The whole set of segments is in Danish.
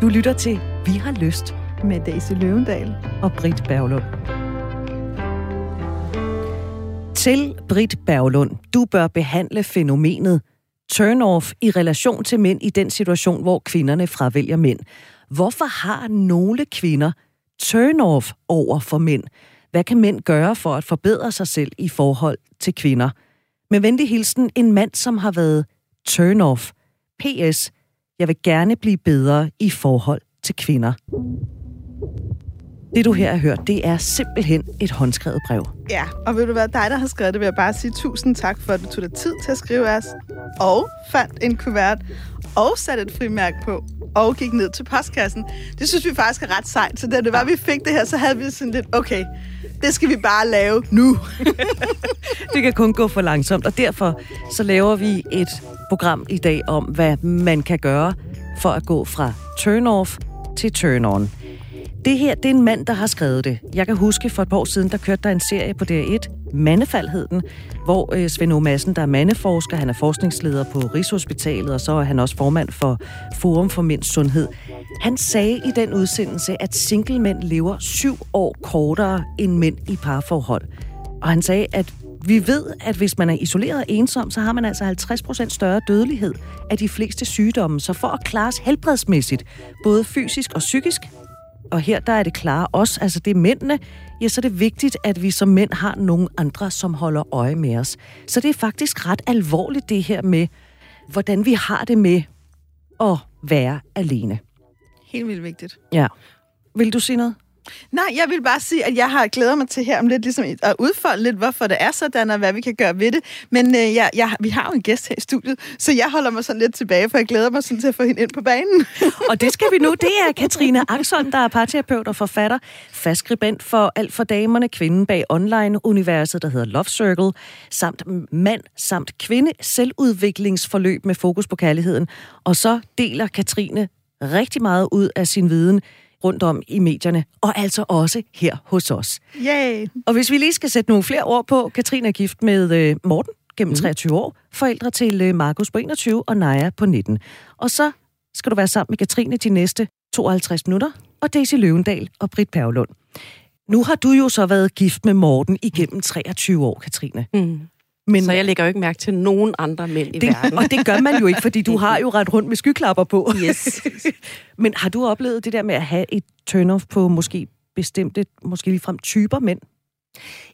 Du lytter til Vi har lyst med Daisy Løvendal og Britt Berglund. Til Britt Berglund, du bør behandle fænomenet turn-off i relation til mænd i den situation, hvor kvinderne fravælger mænd. Hvorfor har nogle kvinder turn-off over for mænd? Hvad kan mænd gøre for at forbedre sig selv i forhold til kvinder? Med venlig hilsen, en mand, som har været turn-off. P.S. Jeg vil gerne blive bedre i forhold til kvinder. Det du her har hørt, det er simpelthen et håndskrevet brev. Ja, og vil du være dig, der har skrevet det, vil jeg bare sige tusind tak for, at du tog dig tid til at skrive os, og fandt en kuvert, og satte et frimærk på, og gik ned til postkassen. Det synes vi faktisk er ret sejt. Så da det var, vi fik det her, så havde vi sådan lidt, okay, det skal vi bare lave nu. det kan kun gå for langsomt, og derfor så laver vi et program i dag om, hvad man kan gøre for at gå fra turn-off til turn-on. Det her, det er en mand, der har skrevet det. Jeg kan huske, for et par år siden, der kørte der en serie på DR1, Mandefald hed den, hvor øh, Svend o. Madsen, der er mandeforsker, han er forskningsleder på Rigshospitalet, og så er han også formand for Forum for Mænds Sundhed. Han sagde i den udsendelse, at single-mænd lever syv år kortere end mænd i parforhold. Og han sagde, at vi ved, at hvis man er isoleret og ensom, så har man altså 50% større dødelighed af de fleste sygdomme. Så for at klare helbredsmæssigt, både fysisk og psykisk, og her der er det klare os, altså det er mændene, ja, så er det vigtigt, at vi som mænd har nogle andre, som holder øje med os. Så det er faktisk ret alvorligt det her med, hvordan vi har det med at være alene. Helt vildt vigtigt. Ja. Vil du sige noget? Nej, jeg vil bare sige, at jeg har glædet mig til her om lidt ligesom at udfolde lidt, hvorfor det er sådan, og hvad vi kan gøre ved det. Men øh, jeg, jeg, vi har jo en gæst her i studiet, så jeg holder mig sådan lidt tilbage, for jeg glæder mig sådan til at få hende ind på banen. og det skal vi nu. Det er Katrine Axon, der er parterapeut og forfatter, fastskribent for Alt for Damerne, kvinden bag online-universet, der hedder Love Circle, samt mand samt kvinde selvudviklingsforløb med fokus på kærligheden. Og så deler Katrine rigtig meget ud af sin viden rundt om i medierne, og altså også her hos os. Yay! Og hvis vi lige skal sætte nogle flere ord på, Katrine er gift med øh, Morten gennem 23 mm. år, forældre til øh, Markus på 21 og Naja på 19. Og så skal du være sammen med Katrine de næste 52 minutter, og Daisy Løvendal og Britt Perlund. Nu har du jo så været gift med Morten igennem 23 år, Katrine. Mm. Men, så jeg lægger jo ikke mærke til nogen andre mænd i det, verden. Og det gør man jo ikke, fordi du har jo ret rundt med skyklapper på. Yes. Men har du oplevet det der med at have et turn-off på måske bestemte, måske ligefrem typer mænd?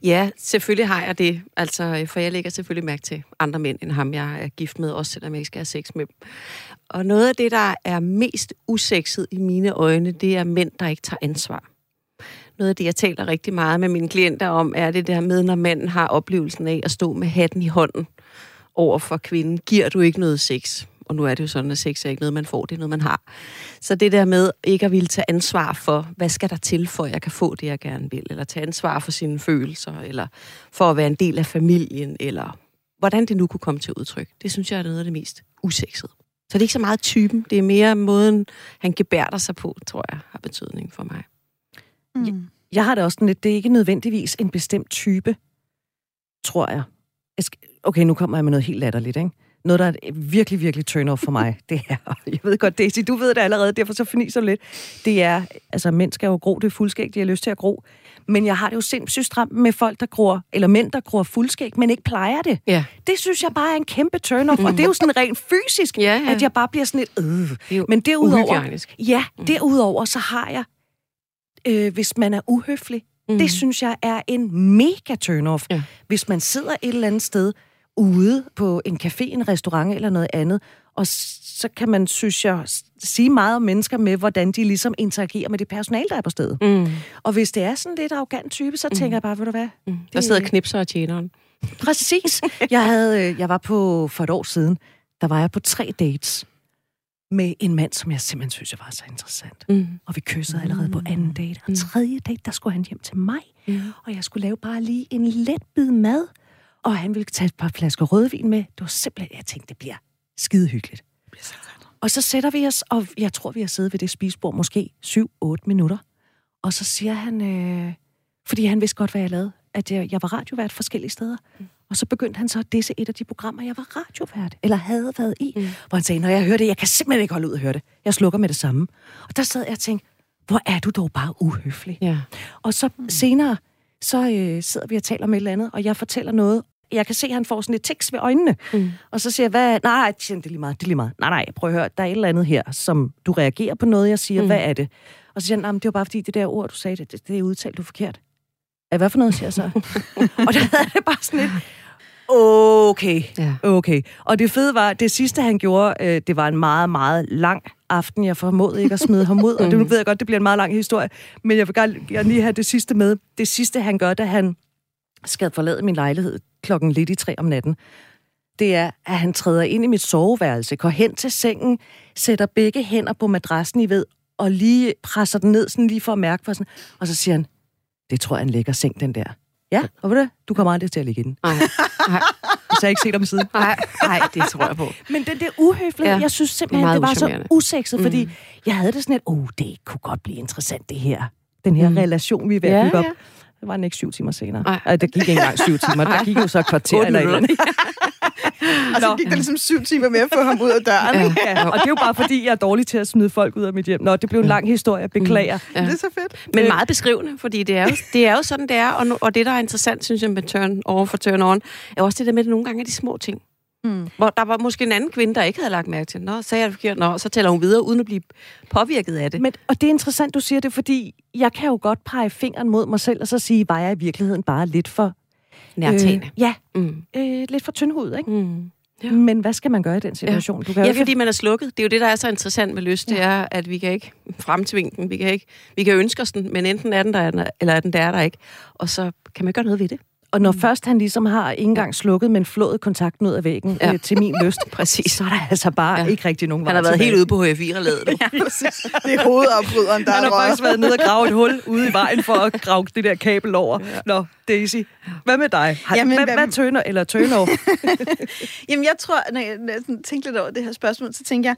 Ja, selvfølgelig har jeg det. Altså, for jeg lægger selvfølgelig mærke til andre mænd, end ham, jeg er gift med, også selvom jeg ikke skal have sex med dem. Og noget af det, der er mest usekset i mine øjne, det er mænd, der ikke tager ansvar noget af det, jeg taler rigtig meget med mine klienter om, er det der med, når manden har oplevelsen af at stå med hatten i hånden over for kvinden. Giver du ikke noget sex? Og nu er det jo sådan, at sex er ikke noget, man får, det er noget, man har. Så det der med ikke at ville tage ansvar for, hvad skal der til, for at jeg kan få det, jeg gerne vil, eller tage ansvar for sine følelser, eller for at være en del af familien, eller hvordan det nu kunne komme til udtryk. Det synes jeg er noget af det mest usexede. Så det er ikke så meget typen, det er mere måden, han gebærder sig på, tror jeg, har betydning for mig. Mm. Jeg har det også sådan lidt, det er ikke nødvendigvis en bestemt type, tror jeg. Okay, nu kommer jeg med noget helt latterligt, ikke? Noget, der er virkelig, virkelig turn off for mig, det er, jeg ved godt, Daisy, du ved det allerede, derfor så fniser du lidt. Det er, altså mænd skal jo gro, det er fuldskæg, de har lyst til at gro. Men jeg har det jo sindssygt stramt med folk, der gror, eller mænd, der gror fuldskæg, men ikke plejer det. Ja. Det synes jeg bare er en kæmpe turn-off, mm. og det er jo sådan rent fysisk, ja, ja. at jeg bare bliver sådan lidt, øh. Men derudover, ja, mm. derudover så har jeg øh, hvis man er uhøflig. Mm. Det synes jeg er en mega turn-off. Ja. Hvis man sidder et eller andet sted ude på en café, en restaurant eller noget andet, og så kan man, synes jeg, sige meget om mennesker med, hvordan de ligesom interagerer med det personale, der er på stedet. Mm. Og hvis det er sådan lidt arrogant type, så mm. tænker jeg bare, ved du hvad? Mm. Der sidder knipser og tjeneren. Præcis. Jeg, havde, øh, jeg var på, for et år siden, der var jeg på tre dates med en mand, som jeg simpelthen synes, jeg var så interessant. Mm. Og vi kyssede allerede på anden date. Og mm. tredje date, der skulle han hjem til mig. Mm. Og jeg skulle lave bare lige en let bid mad. Og han ville tage et par flasker rødvin med. Det var simpelthen, jeg tænkte, det bliver skide hyggeligt. Det bliver så godt. Og så sætter vi os, og jeg tror, vi har siddet ved det spisebord måske 7-8 minutter. Og så siger han, øh, fordi han vidste godt, hvad jeg lavede, at jeg, jeg var radiovært forskellige steder. Mm. Og så begyndte han så at disse et af de programmer, jeg var radiovært, eller havde været i, mm. hvor han sagde, når jeg hører det, jeg kan simpelthen ikke holde ud at høre det. Jeg slukker med det samme. Og der sad jeg og tænkte, hvor er du dog bare uhøflig. Ja. Og så mm. senere, så øh, sidder vi og taler med et eller andet, og jeg fortæller noget. Jeg kan se, at han får sådan et tekst ved øjnene. Mm. Og så siger jeg, hvad? Nej, det er lige meget, det er lige meget. Nej, nej, prøv at høre, der er et eller andet her, som du reagerer på noget, jeg siger. Mm. Hvad er det? Og så siger han, det var bare fordi, det der ord, du sagde, det, det, det er udtalt du forkert. Hvad for noget, siger jeg så? og der havde det bare sådan lidt, okay, okay. Og det fede var, det sidste han gjorde, øh, det var en meget, meget lang aften. Jeg formåede ikke at smide ham ud, og det nu ved jeg godt, det bliver en meget lang historie, men jeg vil gerne lige have det sidste med. Det sidste, han gør, da han skal forlade min lejlighed klokken lidt i tre om natten, det er, at han træder ind i mit soveværelse, går hen til sengen, sætter begge hænder på madrassen i ved, og lige presser den ned, sådan lige for at mærke for sådan, og så siger han, det tror jeg er en lækker seng, den der. Ja, og ved du, du kommer aldrig til at ligge i den. Nej, nej, Så jeg har ikke set om siden. nej, nej, det tror jeg på. Men den der uhøflighed, Ja, jeg synes simpelthen, det var så usekset, fordi Mm. jeg havde det sådan et, oh, det kunne godt blive interessant, det her. Den her Mm. relation, vi er ved at bygge op. ja. Det var den ikke syv timer senere. Nej. Ej, der gik ikke engang syv timer. Der gik jo så et kvarter eller et eller andet. Og så gik der ligesom syv timer med at få ham ud af døren. Ja. Ja, og det er jo bare fordi, jeg er dårlig til at smide folk ud af mit hjem. Nå, det blev en lang historie, jeg beklager. Ja. Det er så fedt. Men meget beskrivende, fordi det er jo, det er jo sådan, det er. Og, nu- og det, der er interessant, synes jeg, med turn over for turn on, er også det der med, at nogle gange er de små ting. Mm. Hvor der var måske en anden kvinde, der ikke havde lagt mærke til, Nå, sagde jeg det forkert, Nå, så tæller hun videre, uden at blive påvirket af det. Men, og det er interessant, du siger det, fordi jeg kan jo godt pege fingeren mod mig selv, og så sige, var jeg i virkeligheden bare lidt for... Nærtagende. ja, Mm. øh, lidt for tyndhud, ikke? Mm. Ja. Men hvad skal man gøre i den situation? Du kan Ja, ikke- fordi man er slukket. Det er jo det, der er så interessant med lyst, det er, at vi kan ikke fremtvinge den. Vi kan, ikke, vi kan ønske os den, men enten er den der, eller er den der, er der ikke. Og så kan man gøre noget ved det. Og når først han ligesom har ikke engang slukket, men flået kontakten ud af væggen Ja. ja. øh, til min lyst, Præcis. så er der altså bare Ja. ja. ikke rigtig nogen Han har vej været tilbage. helt ude på HF4-ladet. Ja, præcis. Det er hovedopbryderen, der Han har faktisk røget. været nede og grave et hul ude i vejen for at grave det der kabel over. Nå, Daisy, hvad med dig? Har, Jamen, hvad, hvad- hvad tøner, eller tøner? Jamen, jeg tror, når jeg, når jeg tænkte lidt over det her spørgsmål, så tænker jeg,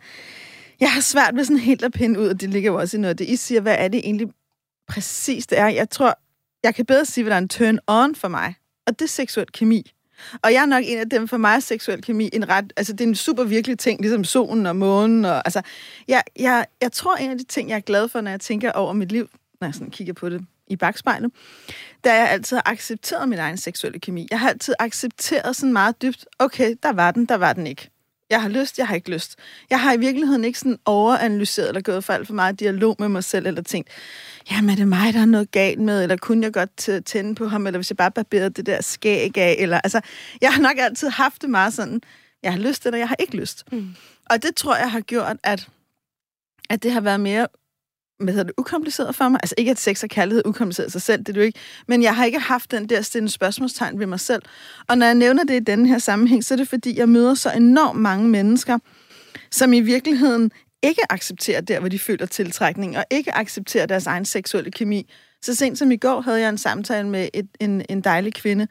jeg har svært ved sådan helt at pinde ud, og det ligger jo også i noget det, I siger, hvad er det egentlig præcis det er. Jeg tror, jeg kan bedre sige, hvad der er en turn on for mig, og det er seksuel kemi. Og jeg er nok en af dem, for mig er seksuel kemi en ret, altså det er en super virkelig ting, ligesom solen og månen, og altså, jeg, jeg, jeg tror, en af de ting, jeg er glad for, når jeg tænker over mit liv, når jeg sådan kigger på det i bagspejlet, da jeg altid har accepteret min egen seksuelle kemi. Jeg har altid accepteret sådan meget dybt, okay, der var den, der var den ikke. Jeg har lyst, jeg har ikke lyst. Jeg har i virkeligheden ikke sådan overanalyseret eller gået for alt for meget dialog med mig selv, eller tænkt, jamen er det mig, der er noget galt med, eller kunne jeg godt tænde på ham, eller hvis jeg bare barberede det der skæg af, eller altså, jeg har nok altid haft det meget sådan, jeg har lyst, eller jeg har ikke lyst. Mm. Og det tror jeg har gjort, at, at det har været mere hvad hedder det, ukompliceret for mig. Altså ikke, at sex og kærlighed er ukompliceret i sig selv, det er det jo ikke. Men jeg har ikke haft den der stille spørgsmålstegn ved mig selv. Og når jeg nævner det i denne her sammenhæng, så er det fordi, jeg møder så enormt mange mennesker, som i virkeligheden ikke accepterer der, hvor de føler tiltrækning, og ikke accepterer deres egen seksuelle kemi. Så sent som i går havde jeg en samtale med et, en, en dejlig kvinde,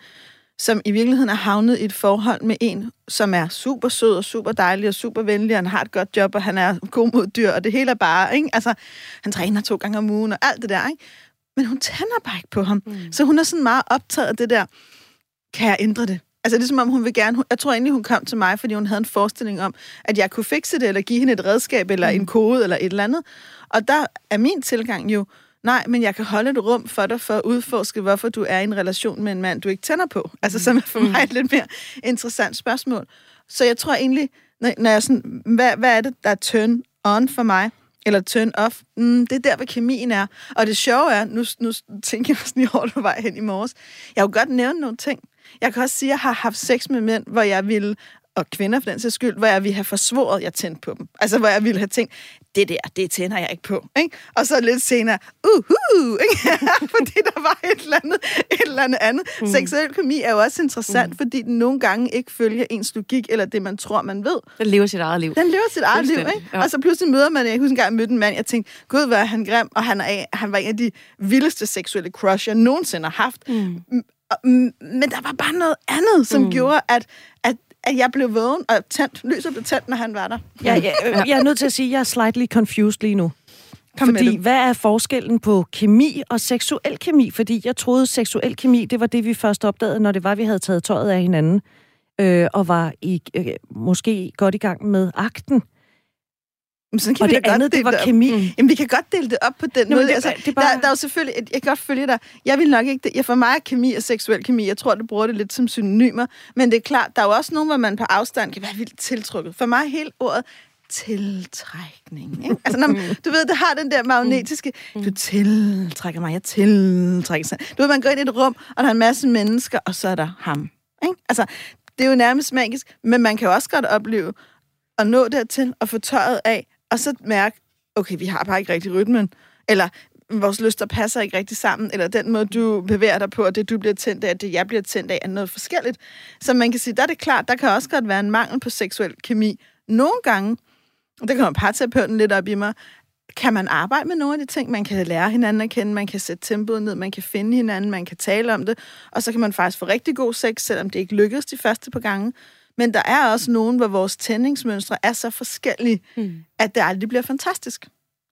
som i virkeligheden er havnet i et forhold med en, som er super sød og super dejlig og super venlig, og han har et godt job, og han er god mod dyr, og det hele er bare, ikke? Altså, han træner to gange om ugen og alt det der, ikke? Men hun tænder bare ikke på ham. Mm. Så hun er sådan meget optaget af det der, kan jeg ændre det? Altså, det er som om, hun vil gerne... Jeg tror egentlig, hun kom til mig, fordi hun havde en forestilling om, at jeg kunne fikse det, eller give hende et redskab, eller mm. en kode, eller et eller andet. Og der er min tilgang jo, nej, men jeg kan holde et rum for dig, for at udforske, hvorfor du er i en relation med en mand, du ikke tænder på. Altså, som er for mig et lidt mere interessant spørgsmål. Så jeg tror egentlig, når, når jeg sådan, hvad, hvad er det, der er turn on for mig? Eller turn off. Mm, det er der, hvor kemien er. Og det sjove er, nu, nu tænker jeg sådan i år, du vej hen i morges. Jeg kunne godt nævne nogle ting. Jeg kan også sige, at jeg har haft sex med mænd, hvor jeg ville, og kvinder for den sags skyld, hvor jeg ville have forsvoret, at jeg tændte på dem. Altså, hvor jeg ville have tænkt, det der, det tænder jeg ikke på. Ikke? Og så lidt senere, uhu, ikke? fordi der var et eller andet, et eller andet andet. Mm. Seksuel kemi er jo også interessant, mm. fordi den nogle gange ikke følger ens logik, eller det, man tror, man ved. Den lever sit eget liv. Den lever sit eget liv, ikke? ja. Og så pludselig møder man, jeg husker engang, jeg mødte en mand, jeg tænkte, gud, hvor er han grim, og han, er, han var en af de vildeste seksuelle crush, jeg nogensinde har haft. Mm, Men der var bare noget andet, som mm. gjorde, at, at, at jeg blev vågen, og tændt, lyset blev tændt, når han var der. Ja, ja, øh, jeg er nødt til at sige, at jeg er slightly confused lige nu. Kom med Fordi det. hvad er forskellen på kemi og seksuel kemi? Fordi jeg troede, seksuel kemi, det var det, vi først opdagede, når det var, vi havde taget tøjet af hinanden, øh, og var i, øh, måske godt i gang med akten. Men sådan kan Og vi det da godt andet, det var kemi. Mm. Jamen, vi kan godt dele det op på den Nå, måde. det- altså, det bare- der, der er jo selvfølgelig... et- Jeg kan godt følge dig. Jeg vil nok ikke... Det. Jeg for mig er kemi og seksuel kemi. Jeg tror, du bruger det lidt som synonymer. Men det er klart, der er jo også nogen, hvor man på afstand kan være vildt tiltrukket. For mig hele ordet tiltrækning. Ikke? Altså, når, man- du ved, det har den der magnetiske... Du tiltrækker mig, jeg tiltrækker sig. Du ved, man går ind i et rum, og der er en masse mennesker, og så er der ham. Ikke? Altså, det er jo nærmest magisk, men man kan jo også godt opleve at nå dertil og få tøjet af, og så mærke, okay, vi har bare ikke rigtig rytmen, eller vores lyster passer ikke rigtig sammen, eller den måde, du bevæger dig på, og det, du bliver tændt af, og det, jeg bliver tændt af, er noget forskelligt. Så man kan sige, der er det klart, der kan også godt være en mangel på seksuel kemi. Nogle gange, og det kommer parterapeuten lidt op i mig, kan man arbejde med nogle af de ting. Man kan lære hinanden at kende, man kan sætte tempoet ned, man kan finde hinanden, man kan tale om det, og så kan man faktisk få rigtig god sex, selvom det ikke lykkedes de første par gange. Men der er også nogen, hvor vores tændingsmønstre er så forskellige, Mm. at det aldrig bliver fantastisk.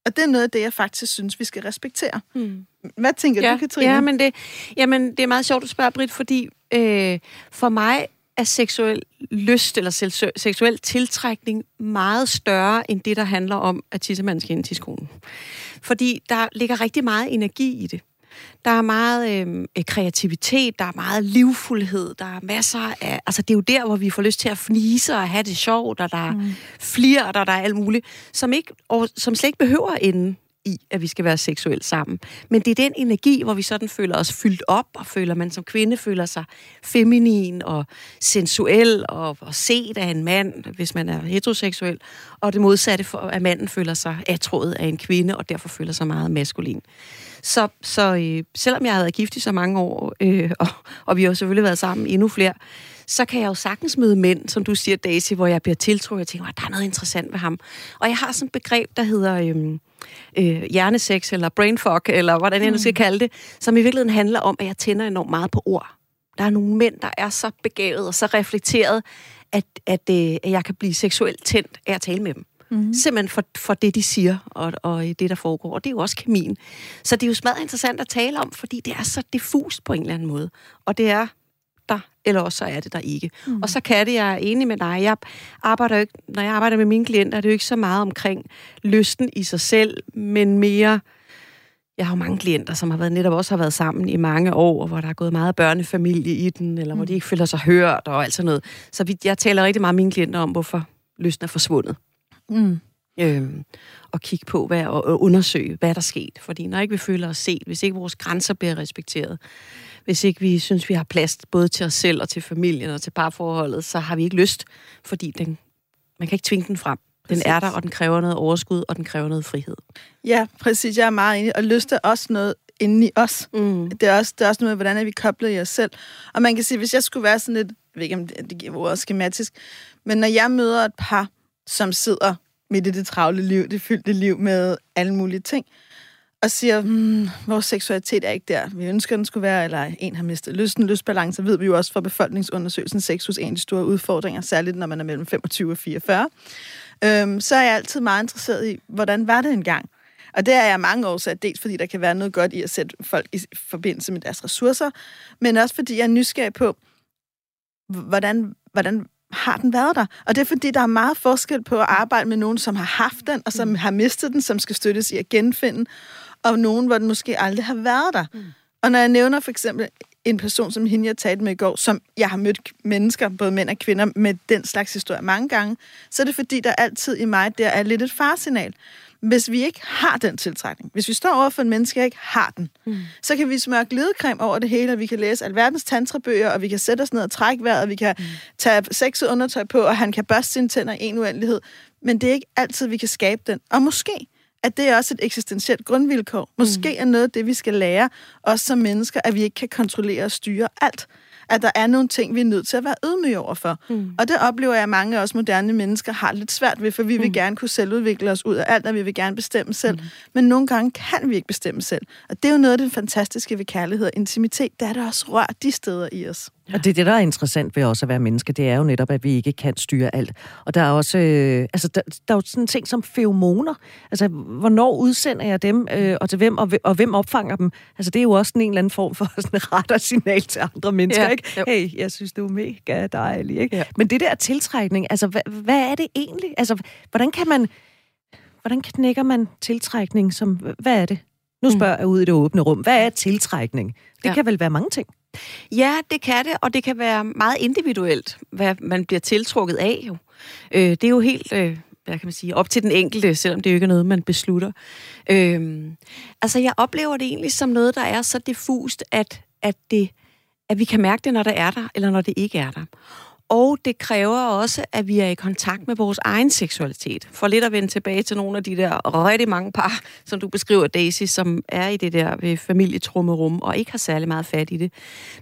Og det er noget af det, jeg faktisk synes, vi skal respektere. Mm. Hvad tænker ja, du, Katrine? Ja, men det, jamen, det er meget sjovt, du spørger, Britt, fordi øh, for mig er seksuel lyst eller seksuel tiltrækning meget større end det, der handler om, at tissemanden skal ind til skolen. Fordi der ligger rigtig meget energi i det. Der er meget øh, kreativitet, der er meget livfuldhed, der er masser af... Altså, det er jo der, hvor vi får lyst til at fnise og have det sjovt, og der er mm. flirt, og der er alt muligt, som, ikke, og, som slet ikke behøver ende i, at vi skal være seksuelt sammen. Men det er den energi, hvor vi sådan føler os fyldt op, og føler man som kvinde føler sig feminin og sensuel og, og set af en mand, hvis man er heteroseksuel, og det modsatte for, at manden føler sig atroet af en kvinde, og derfor føler sig meget maskulin. Så, så øh, selvom jeg har været gift i så mange år, øh, og, og vi har selvfølgelig været sammen endnu flere, så kan jeg jo sagtens møde mænd, som du siger, Daisy, hvor jeg bliver tiltrukket og tænker, at der er noget interessant ved ham. Og jeg har sådan et begreb, der hedder øhm, øh, hjernesex, eller brainfuck, eller hvordan jeg nu skal kalde det, som i virkeligheden handler om, at jeg tænder enormt meget på ord. Der er nogle mænd, der er så begavet og så reflekteret, at, at, øh, at jeg kan blive seksuelt tændt af at tale med dem. Mm. Simpelthen for, for det, de siger, og, og det, der foregår. Og det er jo også kemien. Så det er jo smadret interessant at tale om, fordi det er så diffust på en eller anden måde. Og det er der, eller også så er det der ikke. Mm. Og så kan det, jeg er enig med dig, jeg arbejder jo ikke, når jeg arbejder med mine klienter, er det jo ikke så meget omkring lysten i sig selv, men mere, jeg har jo mange klienter, som har været, netop også har været sammen i mange år, hvor der er gået meget børnefamilie i den, eller mm. hvor de ikke føler sig hørt og alt sådan noget. Så vi, jeg taler rigtig meget med mine klienter om, hvorfor lysten er forsvundet. Mm. Øhm, og kigge på hvad, og, og undersøge, hvad der er sket. Fordi når ikke vi føler os set, hvis ikke vores grænser bliver respekteret, hvis ikke vi synes, vi har plads både til os selv og til familien og til parforholdet, så har vi ikke lyst, fordi den, man kan ikke tvinge den frem. Den er der, og den kræver noget overskud, og den kræver noget frihed. Ja, præcis. Jeg er meget enig. Og lyst er også noget inde i os. Mm. Det er også, det er også noget med, hvordan er vi koblet i os selv. Og man kan sige, hvis jeg skulle være sådan lidt, jeg ved ikke, om det, det giver ordet skematisk, men når jeg møder et par, som sidder midt i det travle liv, det fyldte liv med alle mulige ting, og siger, hmm, vores seksualitet er ikke der, vi ønsker, den skulle være, eller en har mistet lysten, lystbalance, ved vi jo også fra befolkningsundersøgelsen, sex hos en af de store udfordringer, særligt når man er mellem 25 og 44. Øhm, så er jeg altid meget interesseret i, hvordan var det engang? Og det er jeg mange år så dels fordi der kan være noget godt i at sætte folk i forbindelse med deres ressourcer, men også fordi jeg er nysgerrig på, hvordan, hvordan har den været der? Og det er fordi, der er meget forskel på at arbejde med nogen, som har haft den, og som mm. har mistet den, som skal støttes i at genfinde, og nogen, hvor den måske aldrig har været der. Mm. Og når jeg nævner for eksempel en person, som hende, jeg talte med i går, som jeg har mødt mennesker, både mænd og kvinder, med den slags historie mange gange, så er det fordi, der altid i mig, der er lidt et farsignal. Hvis vi ikke har den tiltrækning, hvis vi står over for en menneske, der ikke har den, mm. så kan vi smøre glidecreme over det hele, og vi kan læse alverdens tantrabøger, og vi kan sætte os ned og trække vejret, og vi kan mm. tage sexet undertøj på, og han kan børste sine tænder i en uendelighed. Men det er ikke altid, vi kan skabe den. Og måske at det er også et eksistentielt grundvilkår. Måske mm. er noget af det, vi skal lære, os som mennesker, at vi ikke kan kontrollere og styre alt. At der er nogle ting, vi er nødt til at være ydmyge overfor. Mm. Og det oplever jeg, at mange af os moderne mennesker har lidt svært ved, for vi vil mm. gerne kunne selvudvikle os ud af alt, og vi vil gerne bestemme selv. Mm. Men nogle gange kan vi ikke bestemme selv. Og det er jo noget af det fantastiske ved kærlighed og intimitet. Der er der også rør de steder i os. Og det er det, der er interessant ved også at være menneske, det er jo netop, at vi ikke kan styre alt. Og der er også, øh, altså der, der er jo sådan ting som feromoner. Altså, hvornår udsender jeg dem, øh, og til hvem, og, og hvem opfanger dem? Altså, det er jo også en eller anden form for sådan retter signal til andre mennesker, Ja, ikke? jo. Hey, jeg synes, du er mega dejlig, ikke? Ja. Men det der tiltrækning, altså, hvad, hvad er det egentlig? Altså, hvordan kan man, hvordan knækker man tiltrækning som, hvad er det? Nu spørger jeg ud i det åbne rum. Hvad er tiltrækning? Det Ja. kan vel være mange ting. Ja, det kan det, og det kan være meget individuelt, hvad man bliver tiltrukket af. Jo. Øh, det er jo helt, øh, hvad kan man sige, op til den enkelte, selvom det jo ikke er noget, man beslutter. Øh, altså, jeg oplever det egentlig som noget, der er så diffust, at, at, det, at vi kan mærke det, når det er der, eller når det ikke er der. Og det kræver også, at vi er i kontakt med vores egen seksualitet. For lidt at vende tilbage til nogle af de der rigtig mange par, som du beskriver, Daisy, som er i det der ved familietrummerum og ikke har særlig meget fat i det.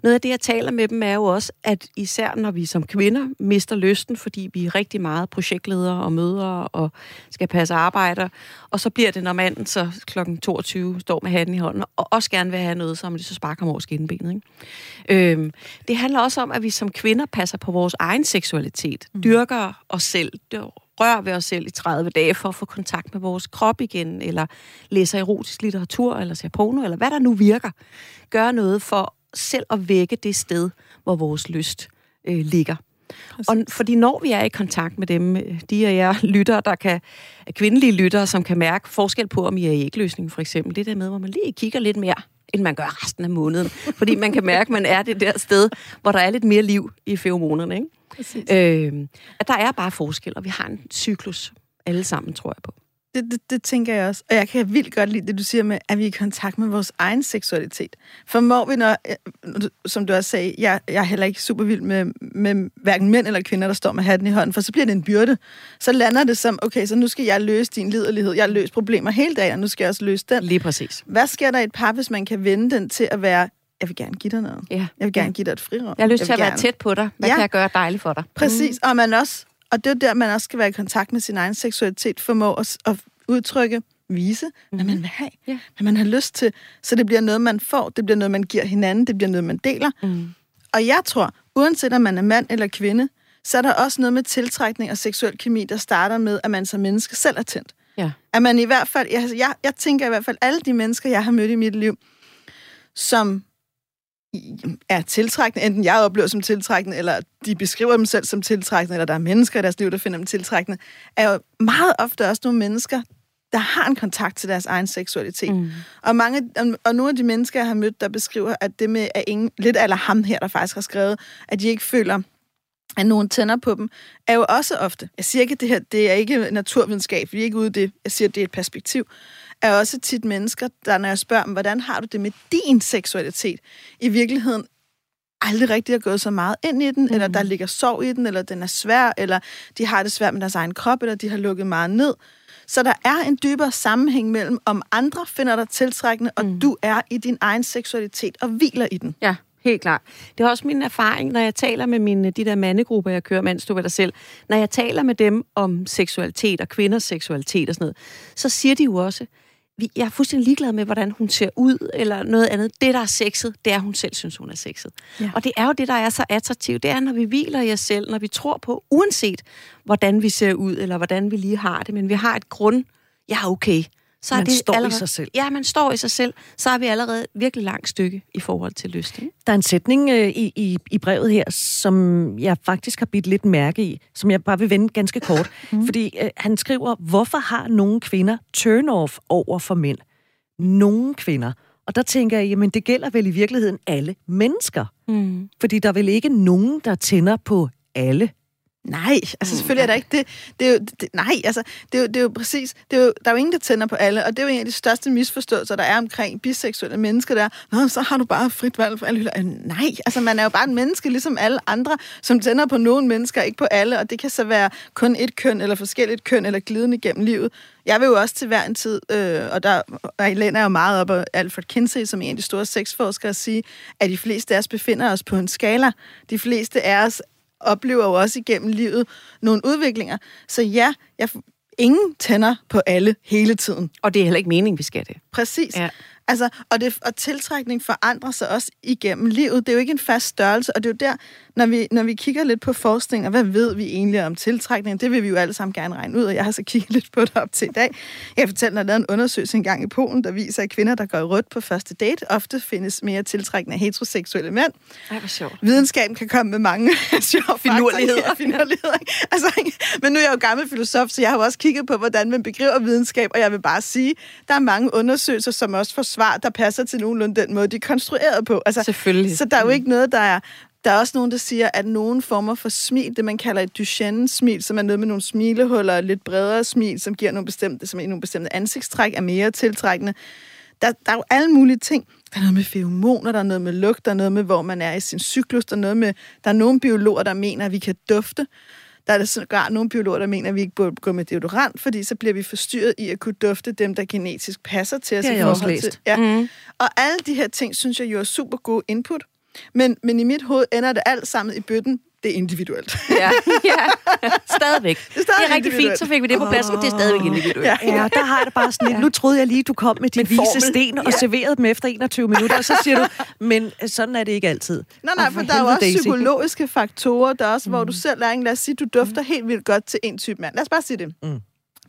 Noget af det, jeg taler med dem, er jo også, at især når vi som kvinder mister lysten, fordi vi er rigtig meget projektledere og mødre og skal passe arbejder, og så bliver det, når manden så kl. 22 står med handen i hånden og også gerne vil have noget, så man det så sparker ham over skinnebenet. Ikke? Øhm, det handler også om, at vi som kvinder passer på vores egen seksualitet, dyrker os selv, rører ved os selv i 30 dage for at få kontakt med vores krop igen, eller læser erotisk litteratur, eller ser porno, eller hvad der nu virker. Gør noget for selv at vække det sted, hvor vores lyst øh, ligger. Og fordi når vi er i kontakt med dem, øh, de af jer lyttere, der kan, kvindelige lyttere, som kan mærke forskel på, om I er i ægløsning for eksempel, det der med, hvor man lige kigger lidt mere, end man gør resten af måneden. Fordi man kan mærke, at man er det der sted, hvor der er lidt mere liv i feromonerne. Ikke? Øh, at der er bare forskel, og vi har en cyklus alle sammen, tror jeg på. Det, det, det tænker jeg også. Og jeg kan vildt godt lide det, du siger med, at vi er i kontakt med vores egen seksualitet. For må vi, når, øh, som du også sagde, jeg, jeg er heller ikke super vild med, med hverken mænd eller kvinder, der står med hatten i hånden, for så bliver det en byrde. Så lander det som, okay, så nu skal jeg løse din liderlighed. Jeg løst problemer hele dagen, og nu skal jeg også løse den. Lige præcis. Hvad sker der i et par, hvis man kan vende den til at være, jeg vil gerne give dig noget. Ja. Jeg vil gerne give dig et frirum. Jeg har lyst til at være gerne- tæt på dig. Hvad Ja. kan jeg gøre dejligt for dig? Præcis, og man også, og det er der, man også skal være i kontakt med sin egen seksualitet, formå at, at udtrykke, vise, hvad man vil have, Ja. hvad man har lyst til, så det bliver noget, man får, det bliver noget, man giver hinanden, det bliver noget, man deler. Mm. Og jeg tror, uanset om man er mand eller kvinde, så er der også noget med tiltrækning og seksuel kemi, der starter med, at man som menneske selv er tændt. Ja. At man i hvert fald, jeg, jeg, jeg tænker i hvert fald, alle de mennesker, jeg har mødt i mit liv, som er tiltrækkende, enten jeg oplever som tiltrækkende, eller de beskriver dem selv som tiltrækkende, eller der er mennesker i deres liv, der finder dem tiltrækkende, er jo meget ofte også nogle mennesker, der har en kontakt til deres egen seksualitet. Mm. Og, mange, og nogle af de mennesker, jeg har mødt, der beskriver, at det med, at ingen, lidt eller ham her, der faktisk har skrevet, at de ikke føler, at nogen tænder på dem, er jo også ofte, jeg siger ikke, at det her det er ikke naturvidenskab, vi er ikke ude det, jeg siger, at det er et perspektiv, er også tit mennesker, der når jeg spørger dem, hvordan har du det med din seksualitet, i virkeligheden aldrig rigtig har gået så meget ind i den, mm. eller der ligger sorg i den, eller den er svær, eller de har det svært med deres egen krop, eller de har lukket meget ned. Så der er en dybere sammenhæng mellem, om andre finder dig tiltrækkende, og mm. du er i din egen seksualitet og hviler i den. Ja, helt klart. Det er også min erfaring, når jeg taler med mine, de der mandegrupper, jeg kører, mens du ved dig selv. Når jeg taler med dem om seksualitet og kvinders seksualitet og sådan noget, så siger de jo også, jeg er fuldstændig ligeglad med, hvordan hun ser ud, eller noget andet. Det, der er sexet, det er, hun selv synes, hun er sexet. Ja. Ja. Og det er jo det, der er så attraktivt. Det er, når vi hviler i os selv, når vi tror på, uanset hvordan vi ser ud, eller hvordan vi lige har det, men vi har et grund, jeg er okay. Så Man er det står i allerede, sig selv. Ja, man står i sig selv. Så er vi allerede virkelig langt stykke i forhold til lyst. Ikke? Der er en sætning øh, i, i, i brevet her, som jeg faktisk har bidt lidt mærke i, som jeg bare vil vende ganske kort. Mm. Fordi øh, han skriver, hvorfor har nogle kvinder turn-off over for mænd? Nogle kvinder. Og der tænker jeg, jamen det gælder vel i virkeligheden alle mennesker. Mm. Fordi der er vel ikke nogen, der tænder på alle. Nej, altså selvfølgelig er der ikke det. det, er jo, det nej, altså det er, jo, det er jo præcis, det er jo, der er jo ingen, der tænder på alle, og det er jo en af de største misforståelser, der er omkring biseksuelle mennesker der. Nå, så har du bare frit valg for alle hylder. Øh, Nej, altså man er jo bare en menneske, ligesom alle andre, som tænder på nogle mennesker, ikke på alle, og det kan så være kun et køn, eller forskelligt køn, eller glidende gennem livet. Jeg vil jo også til hver en tid, øh, og der og jeg læner jo meget op af Alfred Kinsey, som er en af de store sexforskere, sige, at de fleste af os befinder os på en skala. De fleste af os oplever jo også igennem livet nogle udviklinger. Så ja, jeg, ingen tænder på alle hele tiden. Og det er heller ikke meningen, vi skal det. Præcis. Ja. Altså, og, det, og tiltrækning forandrer sig også igennem livet. Det er jo ikke en fast størrelse, og det er jo der, når vi, når vi kigger lidt på forskning, og hvad ved vi egentlig om tiltrækning, det vil vi jo alle sammen gerne regne ud, og jeg har så kigget lidt på det op til i dag. Jeg fortalte, at er lavet en undersøgelse engang i Polen, der viser, at kvinder, der går i rødt på første date, ofte findes mere tiltrækkende af heteroseksuelle mænd. Ej, hvor sjovt. Videnskaben kan komme med mange sjove Finurligheder. finurligheder. Altså, men nu er jeg jo gammel filosof, så jeg har jo også kigget på, hvordan man begriver videnskab, og jeg vil bare sige, der er mange undersøgelser, som også får svar, der passer til nogenlunde den måde, de er konstrueret på. Altså, Selvfølgelig. Så der er jo ikke noget, der er... Der er også nogen, der siger, at nogle former for smil, det man kalder et Duchenne-smil, som er noget med nogle smilehuller, og lidt bredere smil, som giver nogle bestemte, som er nogle bestemte ansigtstræk, er mere tiltrækkende. Der, der er jo alle mulige ting. Der er noget med feromoner, der er noget med lugt, der er noget med, hvor man er i sin cyklus, der er noget med, der er nogle biologer, der mener, at vi kan dufte. Der er der sågar nogle biologer, der mener, at vi ikke burde gå med deodorant, fordi så bliver vi forstyrret i at kunne dufte dem, der genetisk passer til os. Det har jeg også læst. Til, ja. Mm. Og alle de her ting, synes jeg jo er super gode input. Men, men i mit hoved ender det alt sammen i bøtten. Det er individuelt. Ja, ja. stadigvæk. Det er stadig det er rigtig fint, så fik vi det på plads, men det er stadigvæk individuelt. Ja. Ja, der har jeg det bare sådan lidt, nu troede jeg lige, du kom med Med vise sten og serverede dem efter 21 minutter, og så siger du, men sådan er det ikke altid. Nej, nej, for for der er jo også Daisy. psykologiske faktorer. Der er også, mm. hvor du selv er en, lad os sige, du dufter mm. helt vildt godt til en type mand. Lad os bare sige det. Mm.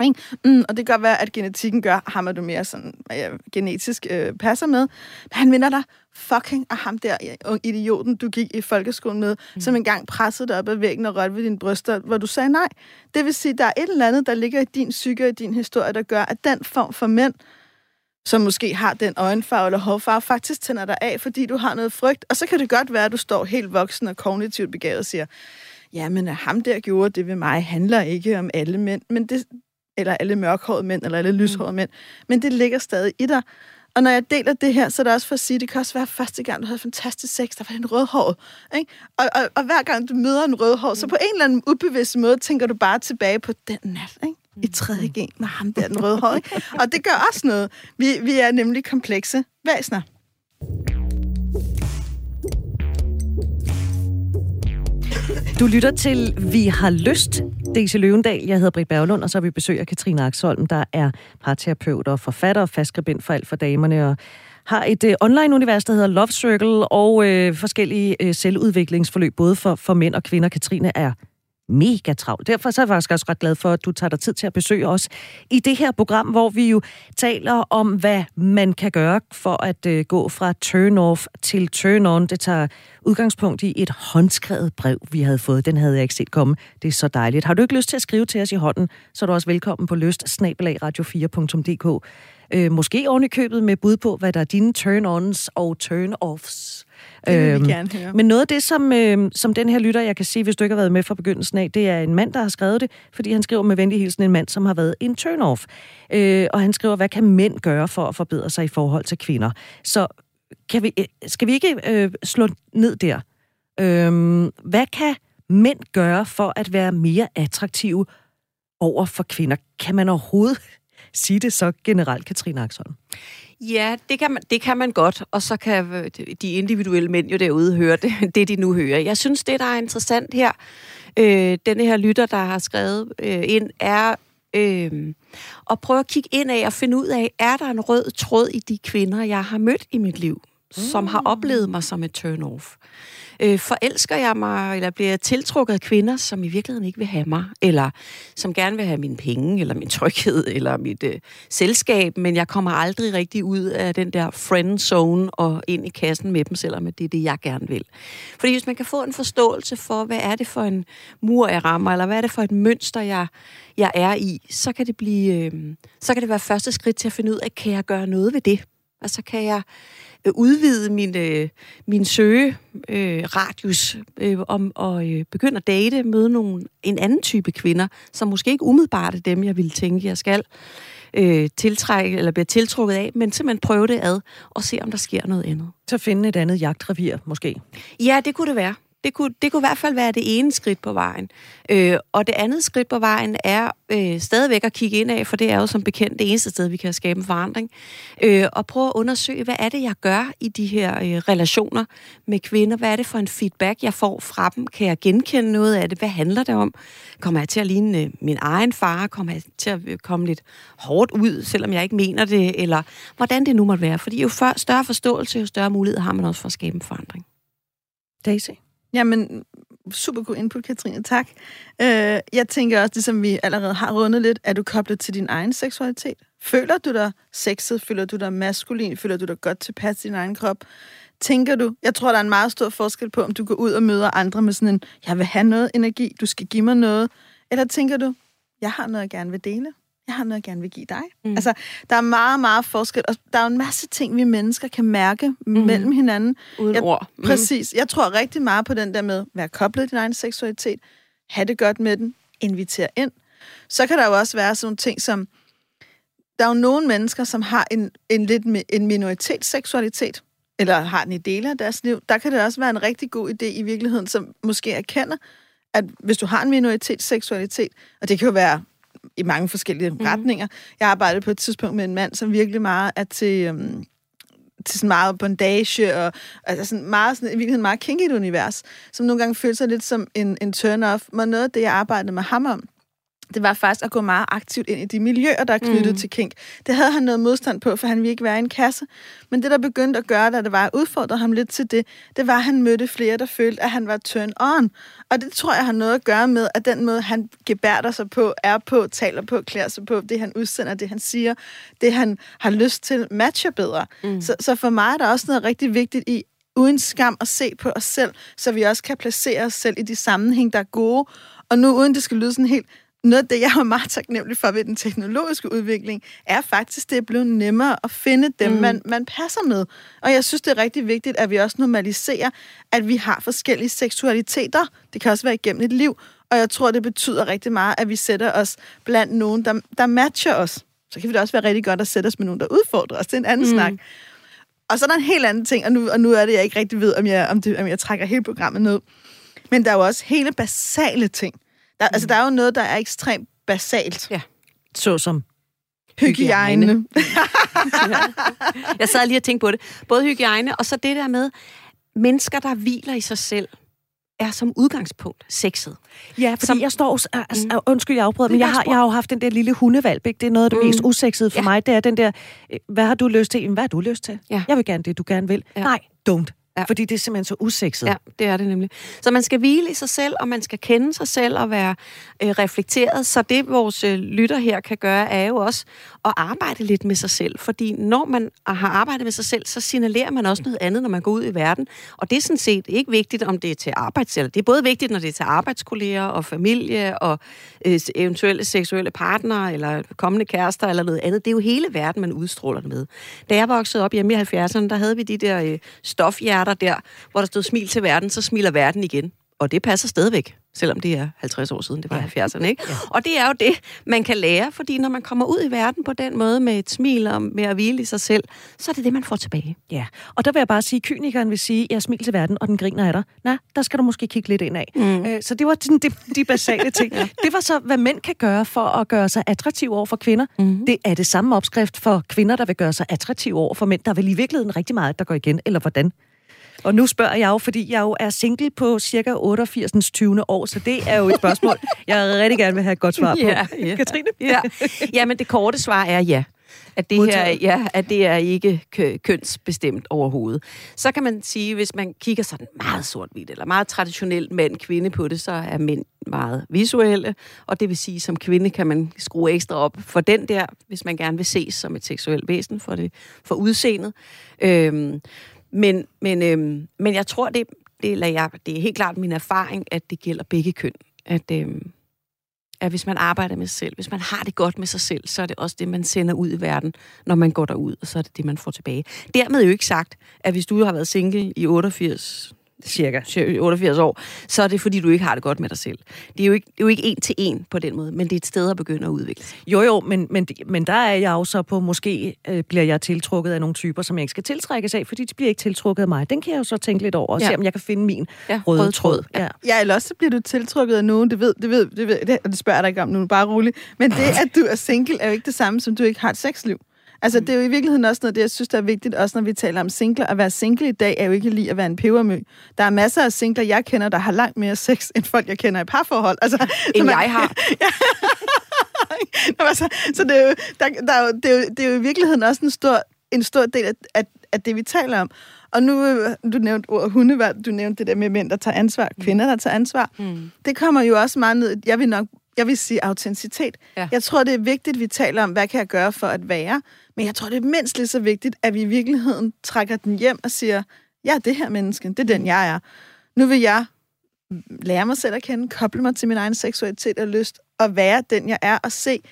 Ikke? Mm, og det kan godt være, at genetikken gør ham, at du mere sådan, ja, genetisk øh, passer med. Men han minder dig fucking af ham der ja, idioten, du gik i folkeskolen med, mm. som engang pressede dig op ad væggen og rørte ved dine bryster, hvor du sagde nej. Det vil sige, der er et eller andet, der ligger i din psyke og i din historie, der gør, at den form for mænd, som måske har den øjenfarve eller hårfarve, faktisk tænder dig af, fordi du har noget frygt. Og så kan det godt være, at du står helt voksen og kognitivt begavet og siger, jamen, at ham der gjorde det ved mig, handler ikke om alle mænd, men det, eller alle mørkhårede mænd, eller alle lyshårede mænd, men det ligger stadig i dig. Og når jeg deler det her, så er det også for at sige, at det kan også være første gang, du havde fantastisk sex, der var en rødhåret. Ikke? Og, og, og hver gang du møder en rødhåret, så på en eller anden ubevidst måde, tænker du bare tilbage på den nat, ikke? i tredje G med ham der, den rødhårede. Ikke? Og det gør også noget. Vi, vi er nemlig komplekse væsener. Du lytter til Vi har lyst, Daisy Løvendal. Jeg hedder Britt Berglund, og så har vi besøg af Katrine Aksholm, der er parterapeut og forfatter og fastskribent for alt for damerne, og har et øh, online-univers, der hedder Love Circle, og øh, forskellige øh, selvudviklingsforløb, både for, for mænd og kvinder. Katrine er mega travlt. Derfor så er jeg faktisk også ret glad for, at du tager dig tid til at besøge os i det her program, hvor vi jo taler om, hvad man kan gøre for at øh, gå fra turn-off til turn-on. Det tager udgangspunkt i et håndskrevet brev, vi havde fået. Den havde jeg ikke set komme. Det er så dejligt. Har du ikke lyst til at skrive til os i hånden, så er du også velkommen på lyst radio4.dk. Øh, måske oven i købet med bud på, hvad der er dine turn-ons og turn-offs. Det vil Øhm, vi gerne høre. Men noget af det, som, øh, som den her lytter, jeg kan sige, hvis du ikke har været med fra begyndelsen af, det er en mand, der har skrevet det, fordi han skriver med venlig hilsen en mand, som har været en turn-off. Øh, og han skriver, hvad kan mænd gøre for at forbedre sig i forhold til kvinder? Så kan vi, øh, skal vi ikke øh, slå ned der? Øh, hvad kan mænd gøre for at være mere attraktive over for kvinder? Kan man overhovedet sige det så generelt, Katrine Axholm? Ja, det kan, man, det kan man godt, og så kan øh, de individuelle mænd jo derude høre det, det de nu hører. Jeg synes, det, der er interessant her, øh, denne her lytter, der har skrevet øh, ind, er øh, at prøve at kigge ind af og finde ud af, er der en rød tråd i de kvinder, jeg har mødt i mit liv, mm. som har oplevet mig som et turn-off? Øh, Øh, forelsker jeg mig, eller bliver jeg tiltrukket af kvinder, som i virkeligheden ikke vil have mig, eller som gerne vil have mine penge, eller min tryghed, eller mit øh, selskab, men jeg kommer aldrig rigtig ud af den der friend zone og ind i kassen med dem, selvom det er det, jeg gerne vil. Fordi hvis man kan få en forståelse for, hvad er det for en mur, jeg rammer, eller hvad er det for et mønster, jeg, jeg er i, så kan det blive, øh, så kan det være første skridt til at finde ud af, kan jeg gøre noget ved det? Altså kan jeg udvide min, øh, min søge øh, radius øh, om og øh, begynde at date, møde nogle, en anden type kvinder, som måske ikke umiddelbart er dem, jeg ville tænke, jeg skal øh, tiltrække eller blive tiltrukket af, men simpelthen prøve det ad og se, om der sker noget andet. Så finde et andet jagtrevir, måske. Ja, det kunne det være. Det kunne, det kunne i hvert fald være det ene skridt på vejen. Øh, og det andet skridt på vejen er øh, stadigvæk at kigge ind af, for det er jo som bekendt det eneste sted, vi kan skabe en forandring. Øh, og prøve at undersøge, hvad er det, jeg gør i de her øh, relationer med kvinder? Hvad er det for en feedback, jeg får fra dem? Kan jeg genkende noget af det? Hvad handler det om? Kommer jeg til at ligne øh, min egen far? Kommer jeg til at øh, komme lidt hårdt ud, selvom jeg ikke mener det? Eller hvordan det nu måtte være. Fordi jo før, større forståelse, jo større mulighed har man også for at skabe en forandring. Daisy? Jamen, super god input, Katrine. Tak. Øh, jeg tænker også, ligesom vi allerede har rundet lidt, er du koblet til din egen seksualitet? Føler du dig sexet? Føler du dig maskulin? Føler du dig godt tilpas i din egen krop? Tænker du, jeg tror, der er en meget stor forskel på, om du går ud og møder andre med sådan en, jeg vil have noget energi, du skal give mig noget. Eller tænker du, jeg har noget, jeg gerne vil dele jeg har noget, jeg gerne vil give dig. Mm. Altså, der er meget, meget forskel, og der er jo en masse ting, vi mennesker kan mærke mm. mellem hinanden. Uden jeg, ord. Mm. Præcis. Jeg tror rigtig meget på den der med, at være koblet til din egen seksualitet, have det godt med den, invitere ind. Så kan der jo også være sådan nogle ting som, der er jo nogle mennesker, som har en, en lidt en minoritetsseksualitet, eller har den i dele af deres liv. Der kan det også være en rigtig god idé i virkeligheden, som måske erkender, at hvis du har en minoritetsseksualitet, og det kan jo være i mange forskellige mm. retninger. Jeg arbejdede på et tidspunkt med en mand, som virkelig meget er til... Øhm, til sådan meget bondage, og altså sådan meget, sådan, i virkeligheden meget kinky univers, som nogle gange føler sig lidt som en, en turn-off. Men noget af det, jeg arbejdede med ham om, det var faktisk at gå meget aktivt ind i de miljøer, der er knyttet mm. til kink. Det havde han noget modstand på, for han ville ikke være i en kasse. Men det, der begyndte at gøre, da det var at udfordre ham lidt til det, det var, at han mødte flere, der følte, at han var turn on. Og det tror jeg har noget at gøre med, at den måde, han gebærder sig på, er på, taler på, klæder sig på, det han udsender, det han siger, det han har lyst til, matcher bedre. Mm. Så, så for mig er der også noget rigtig vigtigt i, uden skam at se på os selv, så vi også kan placere os selv i de sammenhæng, der er gode. Og nu uden det skal lyde sådan helt noget af det, jeg er meget taknemmelig for ved den teknologiske udvikling, er faktisk, det er blevet nemmere at finde dem, mm. man, man passer med. Og jeg synes, det er rigtig vigtigt, at vi også normaliserer, at vi har forskellige seksualiteter. Det kan også være igennem et liv. Og jeg tror, det betyder rigtig meget, at vi sætter os blandt nogen, der, der matcher os. Så kan det også være rigtig godt at sætte os med nogen, der udfordrer os. Det er en anden mm. snak. Og så er der en helt anden ting, og nu, og nu er det, jeg ikke rigtig ved, om jeg, om, det, om jeg trækker hele programmet ned. Men der er jo også hele basale ting der, altså, der er jo noget, der er ekstremt basalt. Ja. Såsom? Hygiejne. hygiejne. Jeg sad lige og tænkte på det. Både hygiejne, og så det der med mennesker, der hviler i sig selv er som udgangspunkt sexet. Ja, fordi som, jeg står... Altså, mm. Undskyld, jeg afbryder, men jeg har, jeg har jo haft den der lille hundevalp, ikke? Det er noget af det mm. mest usexede for ja. mig. Det er den der, øh, hvad har du lyst til? Hvad har du lyst til? Ja. Jeg vil gerne det, du gerne vil. Ja. Nej, don't. Ja. Fordi det er simpelthen så usekset. Ja, det er det nemlig. Så man skal hvile i sig selv, og man skal kende sig selv og være øh, reflekteret. Så det, vores øh, lytter her kan gøre, er jo også at arbejde lidt med sig selv. Fordi når man har arbejdet med sig selv, så signalerer man også noget andet, når man går ud i verden. Og det er sådan set ikke vigtigt, om det er til arbejds... Eller det er både vigtigt, når det er til arbejdskolleger og familie og øh, eventuelle seksuelle partnere eller kommende kærester eller noget andet. Det er jo hele verden, man udstråler det med. Da jeg voksede op hjemme i 70'erne, der havde vi de der øh, stofhjerter der, hvor der stod smil til verden, så smiler verden igen. Og det passer stadigvæk selvom det er 50 år siden, det var ja. 70'erne, ikke? Ja. Og det er jo det, man kan lære, fordi når man kommer ud i verden på den måde med et smil og med at hvile i sig selv, så er det det, man får tilbage. Ja, og der vil jeg bare sige, kynikeren vil sige, jeg smil til verden, og den griner af dig. Nej, der skal du måske kigge lidt ind af. Mm. Øh, så det var de, de, de basale ting. ja. Det var så, hvad mænd kan gøre for at gøre sig attraktive over for kvinder. Mm. Det er det samme opskrift for kvinder, der vil gøre sig attraktive over for mænd. Der er vel i virkeligheden rigtig meget, der går igen, eller hvordan? Og nu spørger jeg jo, fordi jeg jo er single på cirka 88. 20. år, så det er jo et spørgsmål, jeg rigtig gerne vil have et godt svar på. Ja, ja. Katrine? Ja. ja, men det korte svar er ja. At det, her, ja, at det er ikke kønsbestemt overhovedet. Så kan man sige, hvis man kigger sådan meget sort-hvidt, eller meget traditionelt mand-kvinde på det, så er mænd meget visuelle, og det vil sige, som kvinde kan man skrue ekstra op for den der, hvis man gerne vil ses som et seksuelt væsen for, det, for udseendet. Øhm, men, men, øhm, men jeg tror, det, det, eller jeg, det er helt klart min erfaring, at det gælder begge køn. At, øhm, at hvis man arbejder med sig selv, hvis man har det godt med sig selv, så er det også det, man sender ud i verden, når man går derud, og så er det det, man får tilbage. Dermed jo ikke sagt, at hvis du har været single i 88 Cirka. 88 år, så er det fordi, du ikke har det godt med dig selv. Det er jo ikke, det er jo ikke en til en på den måde, men det er et sted at begynde at udvikle sig. Jo, jo, men, men, men der er jeg jo så på, måske øh, bliver jeg tiltrukket af nogle typer, som jeg ikke skal tiltrækkes af, fordi de bliver ikke tiltrukket af mig. Den kan jeg jo så tænke lidt over og ja. se, om jeg kan finde min Ja, røde, røde tråd. tråd. Ja. Ja, eller også så bliver du tiltrukket af nogen, det ved, det ved, det ved, det, og det spørger jeg dig ikke om nu, bare rolig. Men det, at du er single, er jo ikke det samme, som du ikke har et sexliv. Altså, det er jo i virkeligheden også noget, det jeg synes, der er vigtigt, også når vi taler om singler. At være single i dag er jo ikke lige at være en pebermø. Der er masser af singler, jeg kender, der har langt mere sex, end folk, jeg kender i parforhold. Altså, så End man- jeg har. Nå, altså, så det er, jo, der, der er det, er jo, det er jo i virkeligheden også en stor, en stor del af, af, af det, vi taler om. Og nu, øh, du nævnte ordet hundevalg, du nævnte det der med mænd, der tager ansvar, kvinder, der tager ansvar. Mm. Det kommer jo også meget ned, jeg vil nok, jeg vil sige autenticitet. Ja. Jeg tror, det er vigtigt, at vi taler om, hvad kan jeg gøre for at være, men jeg tror, det er mindst lige så vigtigt, at vi i virkeligheden trækker den hjem og siger, jeg er det her menneske, det er den, jeg er. Nu vil jeg lære mig selv at kende, koble mig til min egen seksualitet og lyst, og være den, jeg er, og se,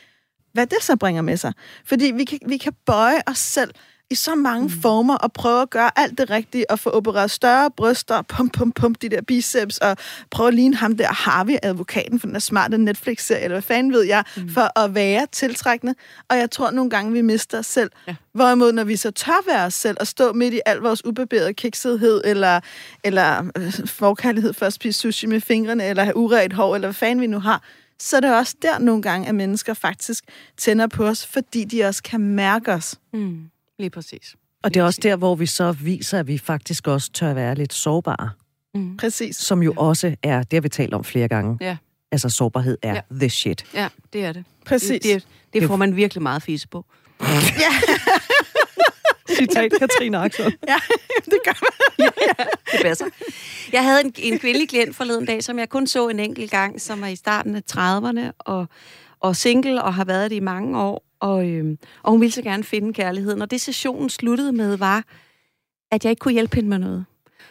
hvad det så bringer med sig. Fordi vi kan, vi kan bøje os selv i så mange mm. former og prøve at gøre alt det rigtige og få opereret større bryster, pump, pump, pump, de der biceps, og prøve at ligne ham der Harvey, advokaten for den der smarte Netflix-serie, eller hvad fanden ved jeg, mm. for at være tiltrækkende. Og jeg tror nogle gange, vi mister os selv. Ja. Hvorimod, når vi så tør være os selv og stå midt i al vores ubarberede kiksethed, eller, eller øh, forkærlighed for at spise sushi med fingrene, eller have uret hår, eller hvad fanden vi nu har, så er det også der nogle gange, at mennesker faktisk tænder på os, fordi de også kan mærke os. Mm. Lige præcis. Og det er også der, hvor vi så viser, at vi faktisk også tør være lidt sårbare. Mm. Præcis. Som jo også er, det har vi talt om flere gange. Ja. Altså sårbarhed er Ja. the shit. Ja, det er det. Præcis. Det, det, det får man virkelig meget fise på. Citat Katrine Axel. Ja, det gør man. Det passer. Jeg havde en, en kvindelig klient forleden dag, som jeg kun så en enkelt gang, som var i starten af 30'erne og, og single og har været det i mange år. Og, øhm, og hun ville så gerne finde kærligheden. Og det sessionen sluttede med var, at jeg ikke kunne hjælpe hende med noget.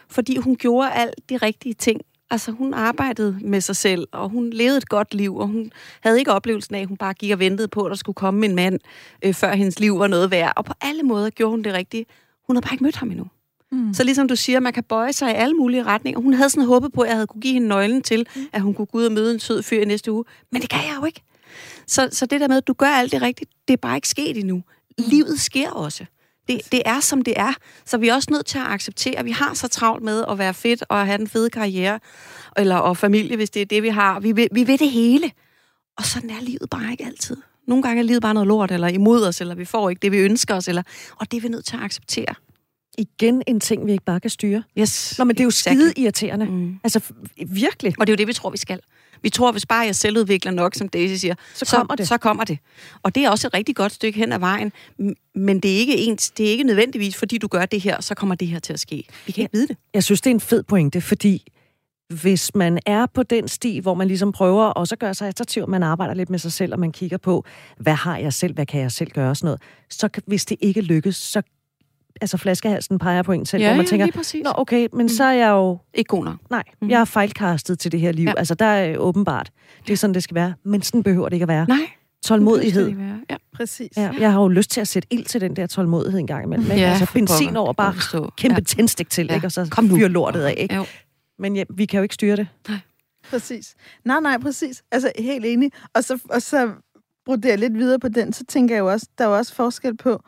Fordi hun gjorde alt de rigtige ting. Altså hun arbejdede med sig selv, og hun levede et godt liv, og hun havde ikke oplevelsen af, at hun bare gik og ventede på, at der skulle komme en mand, øh, før hendes liv var noget værd. Og på alle måder gjorde hun det rigtige. Hun havde bare ikke mødt ham endnu. Mm. Så ligesom du siger, man kan bøje sig i alle mulige retninger. Hun havde sådan håbet på, at jeg havde kunne give hende nøglen til, at hun kunne gå ud og møde en sød fyr i næste uge. Men det kan jeg jo ikke. Så, så det der med, at du gør alt det rigtigt, det er bare ikke sket endnu. Livet sker også. Det, det er, som det er. Så vi er også nødt til at acceptere, at vi har så travlt med at være fedt og have den fede karriere, eller og familie, hvis det er det, vi har. Vi vil, vi vil det hele. Og sådan er livet bare ikke altid. Nogle gange er livet bare noget lort, eller imod os, eller vi får ikke det, vi ønsker os, eller, og det er vi nødt til at acceptere. Igen en ting, vi ikke bare kan styre. Yes. Nå, men det er jo Exactly. skide irriterende. Mm. Altså, virkelig. Og det er jo det, vi tror, vi skal. Vi tror, hvis bare jeg selvudvikler nok, som Daisy siger, Så kommer det. Så kommer det. Og det er også et rigtig godt stykke hen ad vejen. Men det er ikke, ens, det er ikke nødvendigvis, fordi du gør det her, så kommer det her til at ske. Vi kan ikke vide det. Jeg synes, det er en fed pointe, fordi hvis man er på den sti, hvor man ligesom prøver også at gøre sig attraktiv, man arbejder lidt med sig selv, og man kigger på, hvad har jeg selv, hvad kan jeg selv gøre, og sådan noget, så hvis det ikke lykkes, så altså flaskehalsen peger på en selv, hvor man tænker, præcis. Nå okay, men så er jeg jo, Ikke god nok. nej, jeg er fejlkastet til det her liv. Ja. Altså, der er åbenbart, det er sådan, det skal være, men sådan behøver det ikke at være. Nej. Tålmodighed. Det være. Ja. Præcis. Ja, jeg har jo lyst til at sætte ild til den der tålmodighed en gang imellem. Ikke? Ja, altså benzin over bare forstå. kæmpe Ja. tændstik til, Ja. ikke? og så Kom nu. fyre lortet af. Ikke? Jo. Men ja, vi kan jo ikke styre det. Præcis. Nej, nej, præcis. Altså, helt enig. Og så, og så bruger jeg lidt videre på den, så tænker jeg jo også, der er jo også forskel på,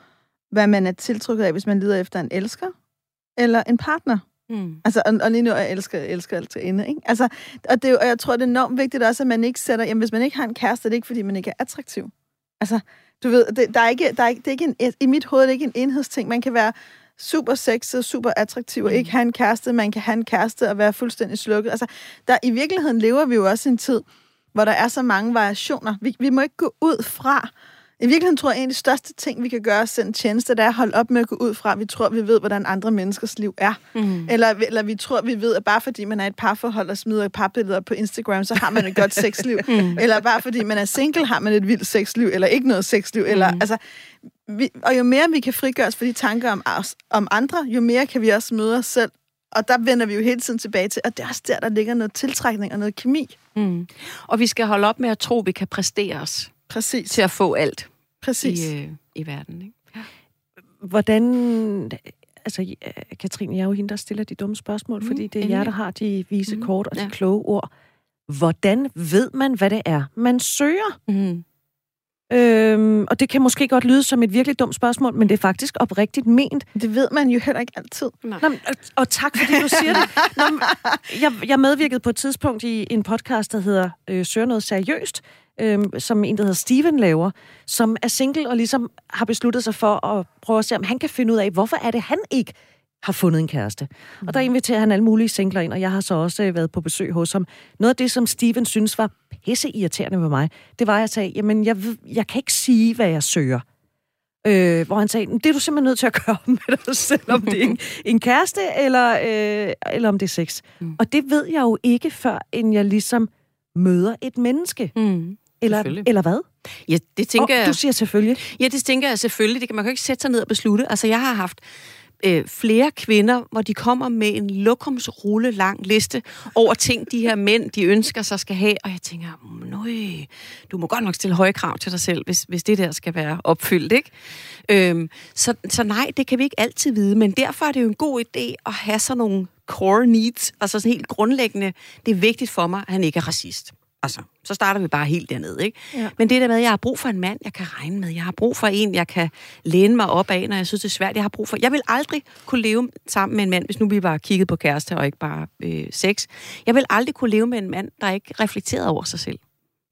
hvad man er tiltrukket af, hvis man lider efter en elsker, eller en partner. Mm. Altså, og, og lige nu, jeg elsker, jeg elsker alt til ende, ikke? Altså, og, det, og jeg tror, det er enormt vigtigt også, at man ikke sætter, jamen, hvis man ikke har en kæreste, er det ikke, fordi man ikke er attraktiv. Altså, du ved, det, der er ikke, der er ikke, det er ikke en, i mit hoved er det ikke en enhedsting. Man kan være super sexet, super attraktiv, og ikke have en kæreste. Man kan have en kæreste og være fuldstændig slukket. Altså, der, i virkeligheden lever vi jo også i en tid, hvor der er så mange variationer. Vi, vi må ikke gå ud fra... I virkeligheden tror jeg, en af de største ting, vi kan gøre os selv en tjeneste, det er at holde op med at gå ud fra, at vi tror, vi ved, hvordan andre menneskers liv er. Mm. Eller, eller vi tror, vi ved, at bare fordi man er et parforhold og smider parbilleder på Instagram, så har man et godt sexliv. Mm. Eller bare fordi man er single, har man et vildt sexliv, eller ikke noget sexliv. Eller, Mm. altså, vi, og jo mere vi kan frigøre os for de tanker om, os, om andre, jo mere kan vi også møde os selv. Og der vender vi jo hele tiden tilbage til, og det er også der, der ligger noget tiltrækning og noget kemi. Mm. Og vi skal holde op med at tro, at vi kan præstere os Præcis. til at få alt Præcis. i, øh, i verden. Ikke? Hvordan altså, øh, Katrine, jeg er jo hende, der stiller de dumme spørgsmål, Mm, fordi det er endelig. jer, der har de vise Mm, kort og de ja. kloge ord. Hvordan ved man, hvad det er, man søger? Mm. Øhm, og det kan måske godt lyde som et virkelig dumt spørgsmål, men det er faktisk oprigtigt ment. Det ved man jo heller ikke altid. Nej. Nå, og, og tak, fordi du siger det. Nå, jeg, jeg medvirkede på et tidspunkt i en podcast, der hedder øh, Søger noget seriøst, øh, som en, der hedder Steven laver, som er single og ligesom har besluttet sig for at prøve at se, om han kan finde ud af, hvorfor er det, han ikke har fundet en kæreste. Og der inviterer han alle mulige singler ind, og jeg har så også øh, været på besøg hos ham. Noget af det, som Steven synes var pisse irriterende ved mig, det var, at jeg sagde, jamen, jeg, jeg kan ikke sige, hvad jeg søger. Øh, hvor han sagde, det er du simpelthen nødt til at gøre med dig selv, om det er en, en kæreste, eller, øh, eller om det er sex. Mm. Og det ved jeg jo ikke, før end jeg ligesom møder et menneske. Mm. Eller, eller hvad? Ja, det tænker Og jeg... du siger selvfølgelig. Ja, det tænker jeg selvfølgelig. Det kan, man jo ikke sætte sig ned og beslutte. Altså, jeg har haft øh, flere kvinder, hvor de kommer med en lokumsrulle lang liste over ting, de her mænd, de ønsker sig skal have. Og jeg tænker, nøj, du må godt nok stille høje krav til dig selv, hvis, hvis det der skal være opfyldt, ikke? Øhm, så, så nej, det kan vi ikke altid vide, men derfor er det jo en god idé at have sådan nogle core needs, altså sådan helt grundlæggende. Det er vigtigt for mig, at han ikke er racist. Altså, så starter vi bare helt dernede, ikke? Ja. Men det der med, at jeg har brug for en mand, jeg kan regne med. Jeg har brug for en, jeg kan læne mig op af, når jeg synes, det er svært. Jeg har brug for... Jeg vil aldrig kunne leve sammen med en mand, hvis nu vi bare kigget på kæreste og ikke bare øh, sex. Jeg vil aldrig kunne leve med en mand, der ikke reflekterede over sig selv.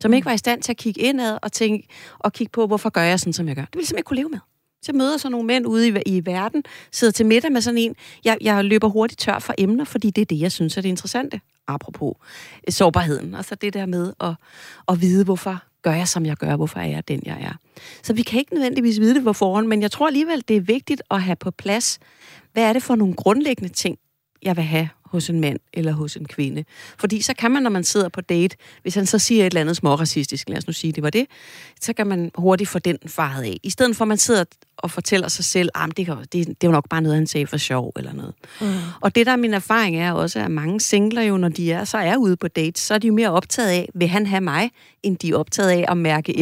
Som ikke var i stand til at kigge indad og, tænke, og kigge på, hvorfor gør jeg sådan, som jeg gør. Det vil jeg simpelthen ikke kunne leve med. Så jeg møder sådan nogle mænd ude i, i verden, sidder til middag med sådan en. Jeg, jeg løber hurtigt tør for emner, fordi det er det, jeg synes er det interessante. Apropos øh, sårbarheden. Altså det der med at, at vide, hvorfor gør jeg, som jeg gør, hvorfor er jeg den, jeg er. Så vi kan ikke nødvendigvis vide det på forhånd, men jeg tror alligevel, det er vigtigt at have på plads, hvad er det for nogle grundlæggende ting, jeg vil have hos en mand eller hos en kvinde. Fordi så kan man, når man sidder på date, hvis han så siger et eller andet småracistisk, lad os nu sige, det var det, så kan man hurtigt få den faret af. I stedet for, at man sidder og fortæller sig selv, at det, kan- det, det er jo nok bare noget, han sagde for sjov eller noget. Mm. Og det, der er min erfaring, er også, at mange singler jo, når de er, så er ude på dates, så er de jo mere optaget af, vil han have mig, end de er optaget af at mærke mm.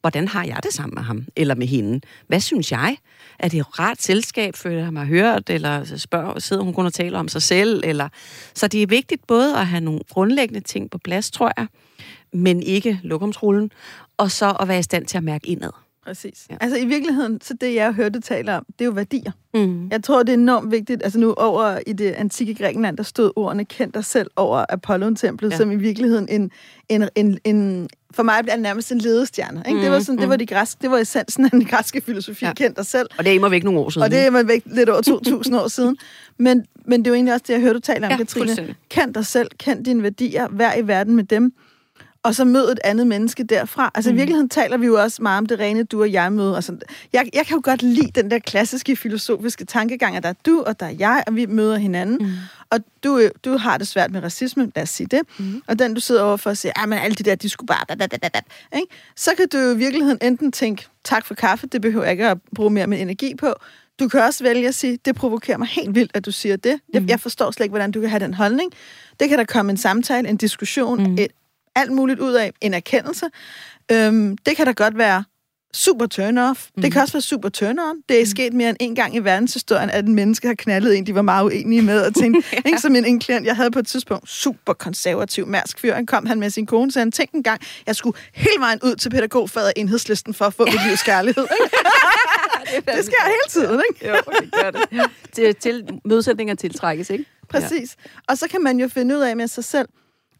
Hvordan har jeg det sammen med ham eller med hende? Hvad synes jeg? Er det et rart selskab, føler jeg mig hørt, eller spørger, sidder hun kun og taler om sig selv? Eller... Så det er vigtigt både at have nogle grundlæggende ting på plads, tror jeg, men ikke lokumsrullen, og så at være i stand til at mærke indad. Præcis. Ja. Altså i virkeligheden, så det jeg hørte tale om, det er jo værdier. Mm. Jeg tror, det er enormt vigtigt. Altså nu over i det antikke Grækenland, der stod ordene kendt dig selv over Apollon-templet, ja. som i virkeligheden en, en, en, en for mig bliver det nærmest en ledestjerne. Ikke? Mm, det var sådan, det var de græske, det var essensen af den græske filosofi, Ja. kendt dig selv. Og det er immer væk nogle år siden. Og det er man væk lidt over 2.000 år siden. Men, men det er jo egentlig også det, jeg hørte du tale om, Ja, Katrine. Kend dig selv, kend dine værdier, vær i verden med dem, og så mød et andet menneske derfra. Altså mm. i virkeligheden taler vi jo også meget om det rene du og jeg møde. Altså, jeg, jeg kan jo godt lide den der klassiske filosofiske tankegang, at der er du, og der er jeg, og vi møder hinanden. Mm. Og du, øh, du har det svært med racisme, lad os sige det. Mm. Og den, du sidder overfor og siger, at alle de der, de skulle bare... Da, da, da, da, da, ikke? Så kan du jo i virkeligheden enten tænke, tak for kaffe, det behøver jeg ikke at bruge mere med energi på. Du kan også vælge at sige, det provokerer mig helt vildt, at du siger det. Jeg, jeg forstår slet ikke, hvordan du kan have den holdning. Det kan der komme en samtale, en diskussion, mm. et, alt muligt ud af, en erkendelse. Øhm, det kan da godt være super turn-off. Mm. Det kan også være super turn-on. Det er sket mere end en gang i verdenshistorien, at en menneske har knaldet en, de var meget uenige med, og tænkte, ja. ikke, som en, en klient, jeg havde på et tidspunkt, super konservativ mærsk fyr, han kom han med sin kone, så han tænkte en gang, jeg skulle hele vejen ud til pædagogfaget enhedslisten for at få mit livs kærlighed. Ikke? det sker hele tiden, ikke? Jo, det gør det. til, til modsætninger tiltrækkes, ikke? Præcis. Og så kan man jo finde ud af med sig selv,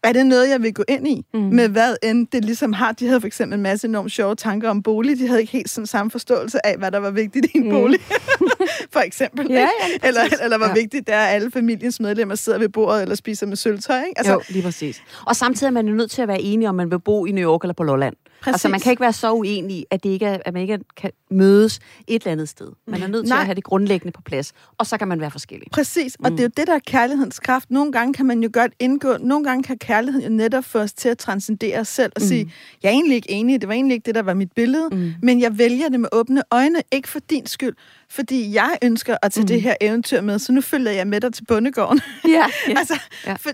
er det noget, jeg vil gå ind i? Mm. Med hvad end det ligesom har. De havde for eksempel en masse enormt sjove tanker om bolig. De havde ikke helt sådan samme forståelse af, hvad der var vigtigt i en mm. bolig. for eksempel. Ja, ja, lige eller, præcis. eller hvor Ja. vigtigt det er, at alle familiens medlemmer sidder ved bordet eller spiser med sølvtøj. Ikke? Altså, jo, lige præcis. Og samtidig er man jo nødt til at være enige, om man vil bo i New York eller på Lolland. Præcis. Altså, man kan ikke være så uenig, at, det ikke er, at man ikke kan mødes et eller andet sted. Man er nødt til Nej. at have det grundlæggende på plads, og så kan man være forskellig. Præcis, og mm. det er jo det, der er kærlighedens kraft. Nogle gange kan man jo godt indgå, nogle gange kan kærligheden jo netop få os til at transcendere os selv og mm. sige, jeg er egentlig ikke enig, det var egentlig ikke det, der var mit billede, mm. men jeg vælger det med åbne øjne, ikke for din skyld, fordi jeg ønsker at tage mm. det her eventyr med, så nu følger jeg med dig til bundegården. Ja, altså, Ja. for,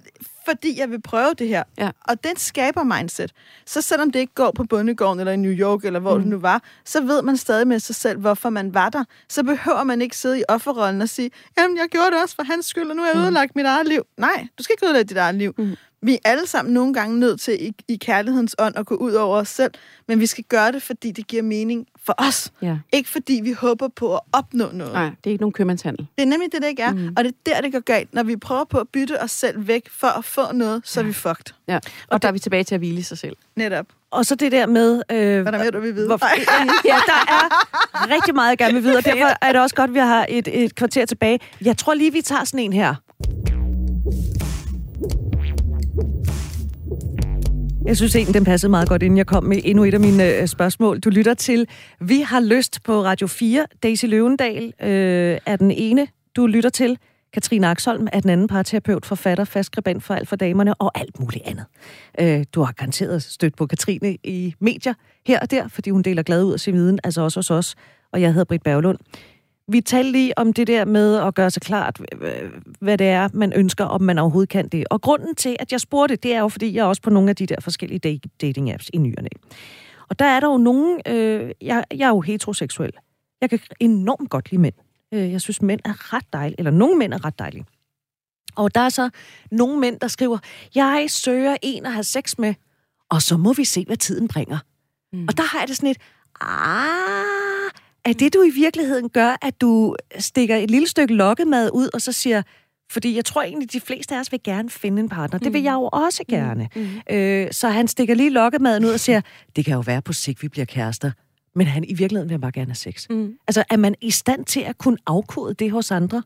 fordi jeg vil prøve det her. Ja. Og den skaber mindset. Så selvom det ikke går på bundegården eller i New York, eller hvor mm. det nu var, så ved man stadig med sig selv, hvorfor man var der. Så behøver man ikke sidde i offerrollen og sige, jamen, jeg gjorde det også for hans skyld, og nu har jeg ødelagt mit eget liv. Nej, du skal ikke ødelægge dit eget liv. Mm. Vi er alle sammen nogle gange nødt til i, i kærlighedens ånd at gå ud over os selv, men vi skal gøre det, fordi det giver mening for os. Ja. Ikke fordi vi håber på at opnå noget. Nej, det er ikke nogen købmandshandel. Det er nemlig det, det ikke er. Mm. Og det er der, det går galt. Når vi prøver på at bytte os selv væk for at få noget, så er vi fucked. Ja. Og, og der er vi tilbage til at hvile i sig selv. Netop. Og så det der med... Øh, Hvad er der mere, du vil vide? Hvorfor, ja, der er rigtig meget, jeg gerne vil vide, og derfor er det også godt, at vi har et, et kvarter tilbage. Jeg tror lige, vi tager sådan en her. Jeg synes egentlig, den passede meget godt, inden jeg kom med endnu et af mine øh, spørgsmål. Du lytter til Vi har lyst på Radio 4. Daisy Løvendal øh, er den ene, du lytter til. Katrine Aksholm er den anden parterapeut, forfatter, fastskribent for alt for damerne og alt muligt andet. Øh, du har garanteret stødt på Katrine i medier her og der, fordi hun deler glad ud af sin viden, altså også hos os. Og jeg hedder Britt Berglund. Vi talte lige om det der med at gøre sig klart, hvad det er, man ønsker, om man overhovedet kan det. Og grunden til, at jeg spurgte, det er jo, fordi jeg er også på nogle af de der forskellige dating-apps i nyerne. Og der er der jo nogen... Øh, jeg, jeg er jo heteroseksuel. Jeg kan enormt godt lide mænd. Øh, jeg synes, mænd er ret dejlige, eller nogle mænd er ret dejlige. Og der er så nogle mænd, der skriver, jeg søger en at have sex med, og så må vi se, hvad tiden bringer. Mm. Og der har jeg det sådan et, ah, er det du i virkeligheden gør, at du stikker et lille stykke lokkemad ud, og så siger, fordi jeg tror egentlig, de fleste af os vil gerne finde en partner. Det vil jeg jo også gerne. Mm. Øh, så han stikker lige lokkemaden ud og siger, det kan jo være på sigt, vi bliver kærester. Men han i virkeligheden vil bare gerne have sex. Mm. Altså, er man i stand til at kunne afkode det hos andre?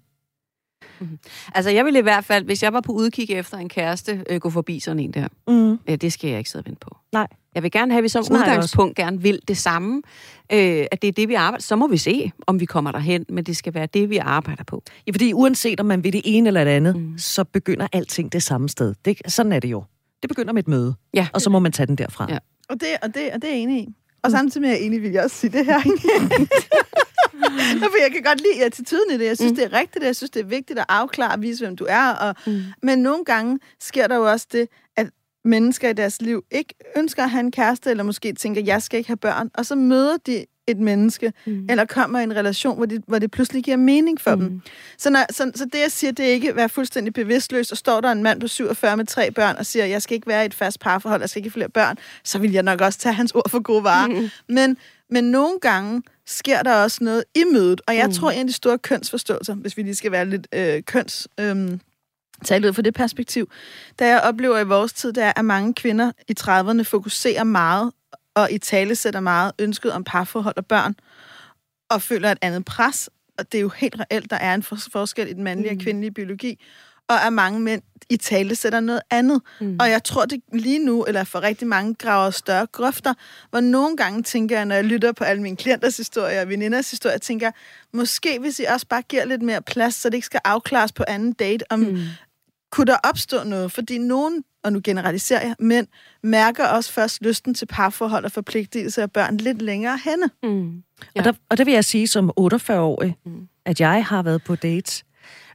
Mm. Altså, jeg ville i hvert fald, hvis jeg var på udkig efter en kæreste, øh, gå forbi sådan en der. Mm. Øh, det skal jeg ikke sidde og vente på. Nej. Jeg vil gerne have, at vi som sådan udgangspunkt gerne vil det samme. Øh, at det er det, vi arbejder Så må vi se, om vi kommer derhen, men det skal være det, vi arbejder på. Ja, fordi uanset om man vil det ene eller det andet, mm. så begynder alting det samme sted. Det, sådan er det jo. Det begynder med et møde, ja. og så må man tage den derfra. Ja. Og, det, og, det, og det er jeg enig i. Og samtidig med, at jeg enig, vil jeg også sige det her. For jeg kan godt lide attituden i det. Jeg synes, mm. det er rigtigt. Jeg synes, det er vigtigt at afklare og vise, hvem du er. Og, mm. Men nogle gange sker der jo også det, mennesker i deres liv ikke ønsker at have en kæreste, eller måske tænker, jeg skal ikke have børn. Og så møder de et menneske, mm. eller kommer i en relation, hvor det, hvor det pludselig giver mening for mm. dem. Så, når, så, så det, jeg siger, det er ikke at være fuldstændig bevidstløs, og står der en mand på 47 med tre børn, og siger, jeg skal ikke være i et fast parforhold, jeg skal ikke have flere børn, så vil jeg nok også tage hans ord for gode varer. Mm. Men, men nogle gange sker der også noget i mødet, og jeg mm. tror, en af de store kønsforståelser, hvis vi lige skal være lidt øh, køns... Øh, tale ud fra det perspektiv, da jeg oplever i vores tid, der er, at mange kvinder i 30'erne fokuserer meget og i tale sætter meget ønsket om parforhold og børn, og føler et andet pres, og det er jo helt reelt, der er en forskel i den mandlige mm. og kvindelige biologi, og at mange mænd i tale sætter noget andet. Mm. Og jeg tror, det lige nu, eller for rigtig mange, graver større grøfter, hvor nogle gange tænker jeg, når jeg lytter på alle mine klienters historier og veninders historier, tænker jeg, måske hvis I også bare giver lidt mere plads, så det ikke skal afklares på anden date, om mm. Kunne der opstå noget? Fordi nogen og nu generaliserer jeg, men mærker også først lysten til parforhold og forpligtelse af børn lidt længere henne. Mm. Ja. Og, der, og der vil jeg sige som 48-årig, mm. at jeg har været på dates,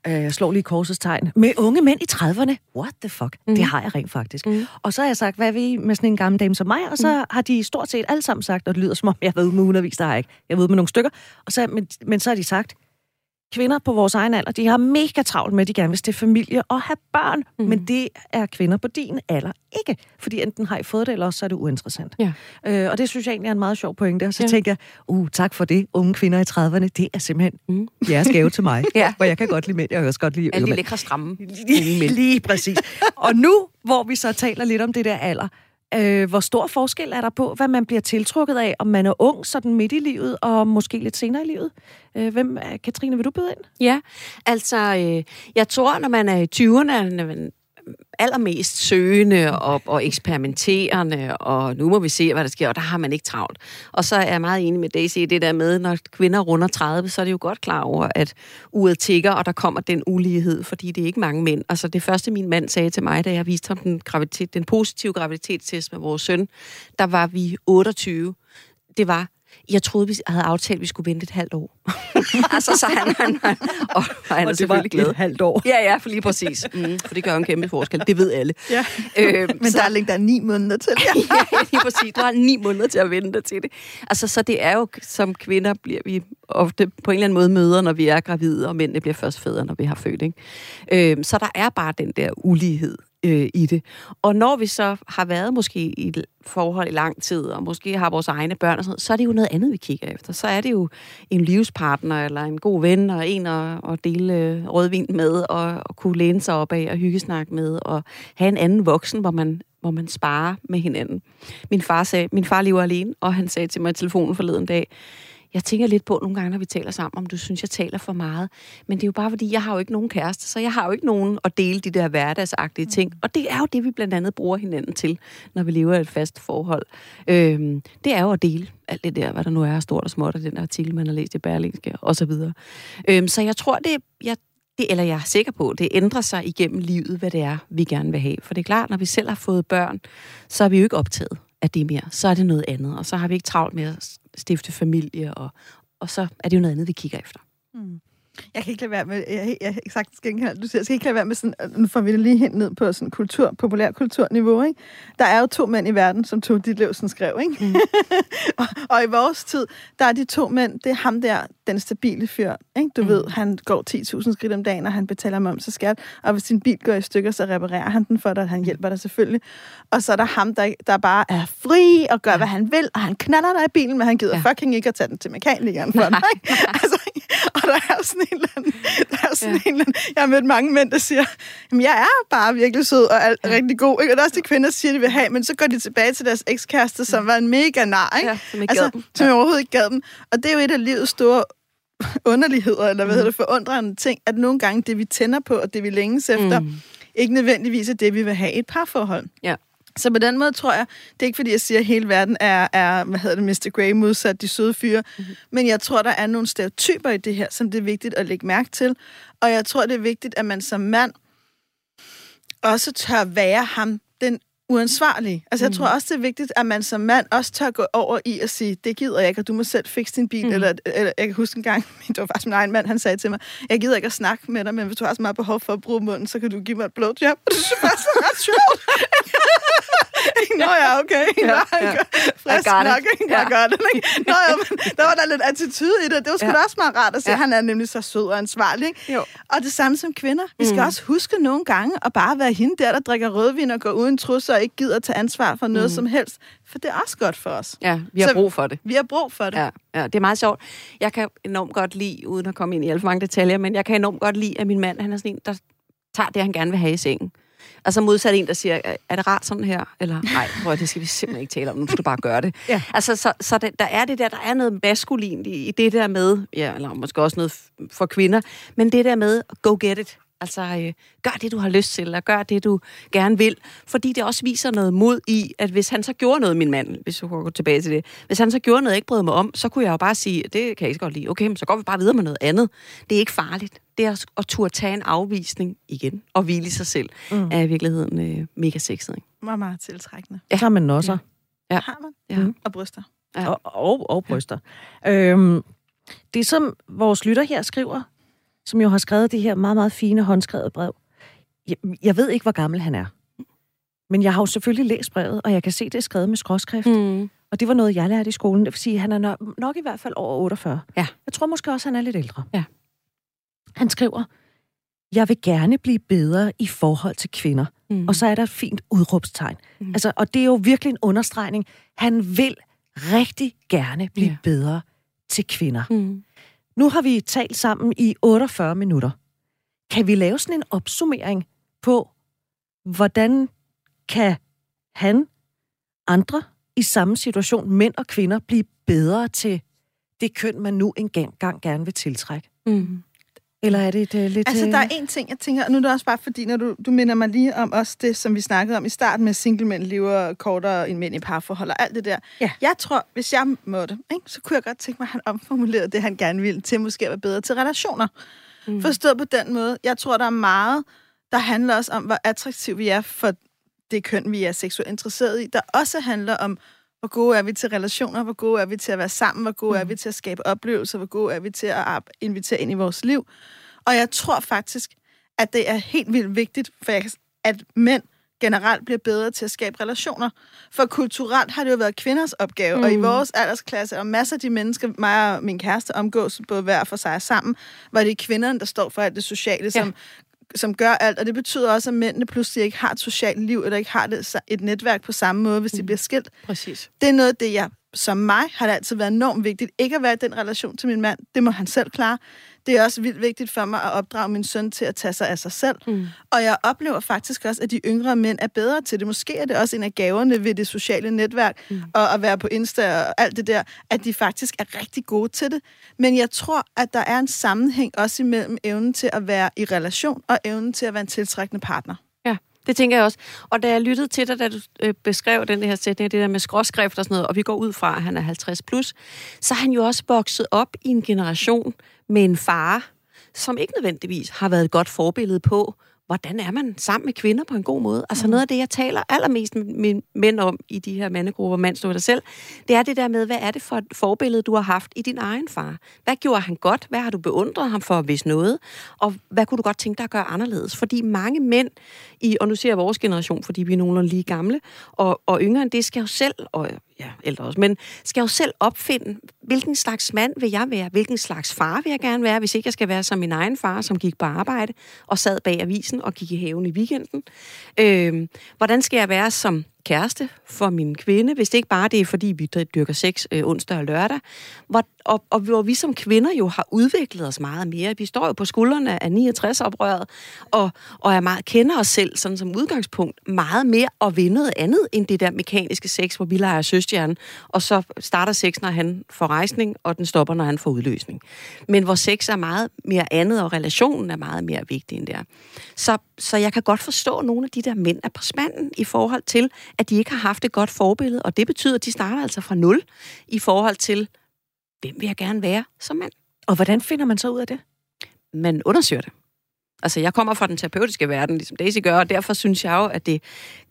øh, slår lige korsets tegn, med unge mænd i 30'erne. What the fuck? Mm. Det har jeg rent faktisk. Mm. Og så har jeg sagt, hvad er vi med sådan en gammel dame som mig? Og så mm. har de stort set alle sammen sagt, og det lyder som om, jeg har været ude med hundredvis, der har jeg ikke. Jeg har været med nogle stykker. Og så, men, men så har de sagt, kvinder på vores egen alder, de har mega travlt med, at de gerne vil stifte familie og have børn, mm. men det er kvinder på din alder ikke. Fordi enten har I fået det, eller også så er det uinteressant. Ja. Øh, og det synes jeg egentlig er en meget sjov pointe. Og så ja. tænker jeg, uh, tak for det, unge kvinder i 30'erne, det er simpelthen mm. jeres gave til mig. ja. For jeg kan godt lide mænd, jeg kan også godt lide Alle de lækre stramme. Lige, lige præcis. og nu, hvor vi så taler lidt om det der alder, Øh, hvor stor forskel er der på, hvad man bliver tiltrukket af, om man er ung, sådan midt i livet, og måske lidt senere i livet? Øh, hvem, Katrine, vil du byde ind? Ja, altså, øh, jeg tror, når man er i 20'erne, allermest søgende og, og eksperimenterende, og nu må vi se, hvad der sker, og der har man ikke travlt. Og så er jeg meget enig med Daisy i det der med, når kvinder runder 30, så er det jo godt klar over, at uret tigger, og der kommer den ulighed, fordi det er ikke mange mænd. Altså det første, min mand sagde til mig, da jeg viste ham den, graviditet, den positive graviditetstest med vores søn, der var vi 28. Det var, jeg troede, vi havde aftalt, at vi skulle vente et halvt år. altså, så han, han, han, og, og han er Og var selvfølgelig glad. et halvt år. Ja, ja, for lige præcis. Mm, for det gør en kæmpe forskel. Det ved alle. Ja. Øh, Men så- der ligger der er ni måneder til. Ja. ja, lige præcis. Du har ni måneder til at vente til det. Altså, så det er jo, som kvinder bliver vi ofte på en eller anden måde møder, når vi er gravide, og mændene bliver først fædre, når vi har født. Ikke? Øh, så der er bare den der ulighed øh, i det. Og når vi så har været måske i et forhold i lang tid, og måske har vores egne børn og sådan noget, så er det jo noget andet, vi kigger efter. Så er det jo en livspartner, eller en god ven, og en at, at dele øh, rødvin med, og, og kunne læne sig op af, og hyggesnakke med, og have en anden voksen, hvor man hvor man sparer med hinanden. Min far, sagde, min far lever alene, og han sagde til mig i telefonen forleden dag, jeg tænker lidt på nogle gange, når vi taler sammen, om du synes, jeg taler for meget. Men det er jo bare, fordi jeg har jo ikke nogen kæreste, så jeg har jo ikke nogen at dele de der hverdagsagtige ting. Og det er jo det, vi blandt andet bruger hinanden til, når vi lever i et fast forhold. Øhm, det er jo at dele alt det der, hvad der nu er stort og småt, og den artikel, man har læst i Berlingske, og så videre. Øhm, så jeg tror, det, jeg, det, eller jeg er sikker på, det ændrer sig igennem livet, hvad det er, vi gerne vil have. For det er klart, når vi selv har fået børn, så er vi jo ikke optaget af det mere. Så er det noget andet, og så har vi ikke travlt med at stifte familie, og, og så er det jo noget andet, vi kigger efter. Jeg kan ikke lade være med, jeg, jeg, jeg sagt genkende, du siger, jeg skal ikke lade være med sådan, nu får vi det lige hen ned på sådan kultur, populær kulturniveau, ikke? Der er jo to mænd i verden, som Tove Ditlevsen skrev, ikke? Mm. og, og, i vores tid, der er de to mænd, det er ham der, den stabile fyr, ikke? Du mm. ved, han går 10.000 skridt om dagen, og han betaler moms og skat, og hvis din bil går i stykker, så reparerer han den for dig, han hjælper dig selvfølgelig. Og så er der ham, der, der bare er fri og gør, ja. hvad han vil, og han knaller dig i bilen, men han gider ja. Ja. fucking ikke at tage den til mekanikeren for dig, altså, og der er sådan en eller anden, der er sådan ja. en eller anden, jeg har mødt mange mænd, der siger, jamen jeg er bare virkelig sød og er ja. rigtig god, ikke? og der er også de kvinder, der siger, de vil have, men så går de tilbage til deres ekskæreste, som var en mega nar, ikke? Ja, som ikke altså, gad dem. som overhovedet ikke gad dem. Og det er jo et af livets store underligheder, eller hvad mm. hedder det, forundrende ting, at nogle gange det, vi tænder på, og det, vi længes efter, mm. ikke nødvendigvis er det, vi vil have i et parforhold. Ja. Så på den måde tror jeg, det er ikke fordi, jeg siger, at hele verden er, er hvad hedder det, Mr. Grey modsat de søde fyre, mm-hmm. men jeg tror, der er nogle stereotyper i det her, som det er vigtigt at lægge mærke til. Og jeg tror, det er vigtigt, at man som mand også tør være ham, den uansvarlige. Altså, jeg Mm. tror også, det er vigtigt, at man som mand også tør gå over i at sige, det gider jeg ikke, og du må selv fikse din bil. Mm. Eller, eller, jeg kan huske en gang, det var faktisk min egen mand, han sagde til mig, jeg gider ikke at snakke med dig, men hvis du har så meget behov for at bruge munden, så kan du give mig et blowjob. Og det synes jeg faktisk er ret sjovt. Nå ja, okay. Ja, Ja. Frisk nok, ikke? Jeg gør det, ikke? Nå ja, men der var der lidt attitude i det. Det var sgu Ja. da også meget rart at se, Ja. han er nemlig så sød og ansvarlig, ikke? Jo. Og det samme som kvinder. Vi skal Mm. også huske nogle gange at bare være hende der, der drikker rødvin og går uden trusser ikke gider at tage ansvar for noget Mm. som helst. For det er også godt for os. Ja, vi har Så- brug for det. Vi har brug for det. Ja, ja, det er meget sjovt. Jeg kan enormt godt lide, uden at komme ind i alt for mange detaljer, men jeg kan enormt godt lide, at min mand, han er sådan en, der tager det, han gerne vil have i sengen. Altså modsat en, der siger, "Er- det rart sådan her? Eller, nej, prøv, det skal vi simpelthen ikke tale om, nu skal du bare gøre det. Ja. Altså, så, så det, der er det der, der er noget maskulint i, i det der med, ja, eller måske også noget for kvinder, men det der med, go get it. Altså, øh, gør det, du har lyst til, eller gør det, du gerne vil. Fordi det også viser noget mod i, at hvis han så gjorde noget, min mand, hvis du går tilbage til det, hvis han så gjorde noget, jeg ikke brød mig om, så kunne jeg jo bare sige, det kan jeg ikke så godt lide. Okay, men så går vi bare videre med noget andet. Det er ikke farligt. Det er at, at turde tage en afvisning igen, og hvile i sig selv, mm. er i virkeligheden øh, mega sexet. Ikke? Meget, meget tiltrækkende. Ja. Så har man nosser. Ja. Har man? Ja. Mm. Og bryster. Ja. Og, og, og bryster. Øhm, det, som vores lytter her skriver, som jo har skrevet det her meget, meget fine håndskrevet brev, jeg, jeg ved ikke, hvor gammel han er. Men jeg har jo selvfølgelig læst brevet, og jeg kan se, det er skrevet med skråskrift. Mm. Og det var noget, jeg lærte i skolen. Det vil sige, at han er nok, nok i hvert fald over 48. Ja. Jeg tror måske også, han er lidt ældre. Ja. Han skriver, jeg vil gerne blive bedre i forhold til kvinder. Mm. Og så er der et fint udråbstegn. Mm. Altså, og det er jo virkelig en understregning. Han vil rigtig gerne blive yeah. bedre til kvinder. Mm. Nu har vi talt sammen i 48 minutter. Kan vi lave sådan en opsummering på, hvordan kan han, andre i samme situation, mænd og kvinder, blive bedre til det køn, man nu engang gerne vil tiltrække? Mm. Eller er det et, uh, lidt... Altså, øh, der er en ting, jeg tænker, og nu er det også bare fordi, når du, du minder mig lige om også det, som vi snakkede om i starten med single mænd lever kortere end mænd i parforhold og alt det der. Ja. Jeg tror, hvis jeg måtte, ikke, så kunne jeg godt tænke mig, at han omformulerede det, han gerne ville, til måske at være bedre til relationer. Mm. Forstået på den måde. Jeg tror, der er meget, der handler også om, hvor attraktiv vi er for det køn, vi er seksuelt interesseret i. Der også handler om, Hvor gode er vi til relationer? Hvor gode er vi til at være sammen? Hvor gode mm. er vi til at skabe oplevelser? Hvor gode er vi til at invitere ind i vores liv? Og jeg tror faktisk, at det er helt vildt vigtigt, for jeg, at mænd generelt bliver bedre til at skabe relationer. For kulturelt har det jo været kvinders opgave, mm. og i Mm. vores aldersklasse, og masser af de mennesker, mig og min kæreste omgås, både hver for sig og sammen, var det kvinderne, der står for alt det sociale, Ja. som, som gør alt. Og det betyder også, at mændene pludselig ikke har et socialt liv, eller ikke har det, et netværk på samme måde, hvis de Mm. bliver skilt. Præcis. Det er noget af det, jeg som mig har det altid været enormt vigtigt. Ikke at være i den relation til min mand, det må han selv klare. Det er også vildt vigtigt for mig at opdrage min søn til at tage sig af sig selv. Mm. Og jeg oplever faktisk også, at de yngre mænd er bedre til det. Måske er det også en af gaverne ved det sociale netværk, mm. og at være på Insta og alt det der, at de faktisk er rigtig gode til det. Men jeg tror, at der er en sammenhæng også imellem evnen til at være i relation og evnen til at være en tiltrækkende partner. Det tænker jeg også. Og da jeg lyttede til dig, da du øh, beskrev den her sætning, det der med skråskrift og sådan noget, og vi går ud fra, at han er 50 plus, så er han jo også vokset op i en generation med en far, som ikke nødvendigvis har været et godt forbillede på, hvordan er man sammen med kvinder på en god måde. Altså noget af det, jeg taler allermest med mænd om i de her mandegrupper, mands dig selv, det er det der med, hvad er det for et forbillede, du har haft i din egen far? Hvad gjorde han godt? Hvad har du beundret ham for, hvis noget? Og hvad kunne du godt tænke dig at gøre anderledes? Fordi mange mænd, i, og nu siger jeg vores generation, fordi vi er nogenlunde lige gamle, og, og yngre end det, skal jo selv, og ja, ældre også, men skal jo selv opfinde, hvilken slags mand vil jeg være? Hvilken slags far vil jeg gerne være, hvis ikke jeg skal være som min egen far, som gik på arbejde og sad bag avisen og gik i haven i weekenden? Øh, hvordan skal jeg være som kæreste for min kvinde, hvis det ikke bare det er, fordi vi dyrker sex øh, onsdag og lørdag, hvor, og, og hvor vi som kvinder jo har udviklet os meget mere. Vi står jo på skuldrene af 69-oprøret, og, og er meget, kender os selv sådan som udgangspunkt meget mere og vil noget andet end det der mekaniske sex, hvor vi leger søstjernen, og så starter sex, når han får rejsning, og den stopper, når han får udløsning. Men hvor sex er meget mere andet, og relationen er meget mere vigtig end det er. Så, så jeg kan godt forstå, at nogle af de der mænd er på spanden i forhold til, at de ikke har haft et godt forbillede, og det betyder, at de starter altså fra nul i forhold til, hvem vil jeg gerne være som mand? Og hvordan finder man så ud af det? Man undersøger det. Altså, jeg kommer fra den terapeutiske verden, ligesom Daisy gør, og derfor synes jeg jo, at det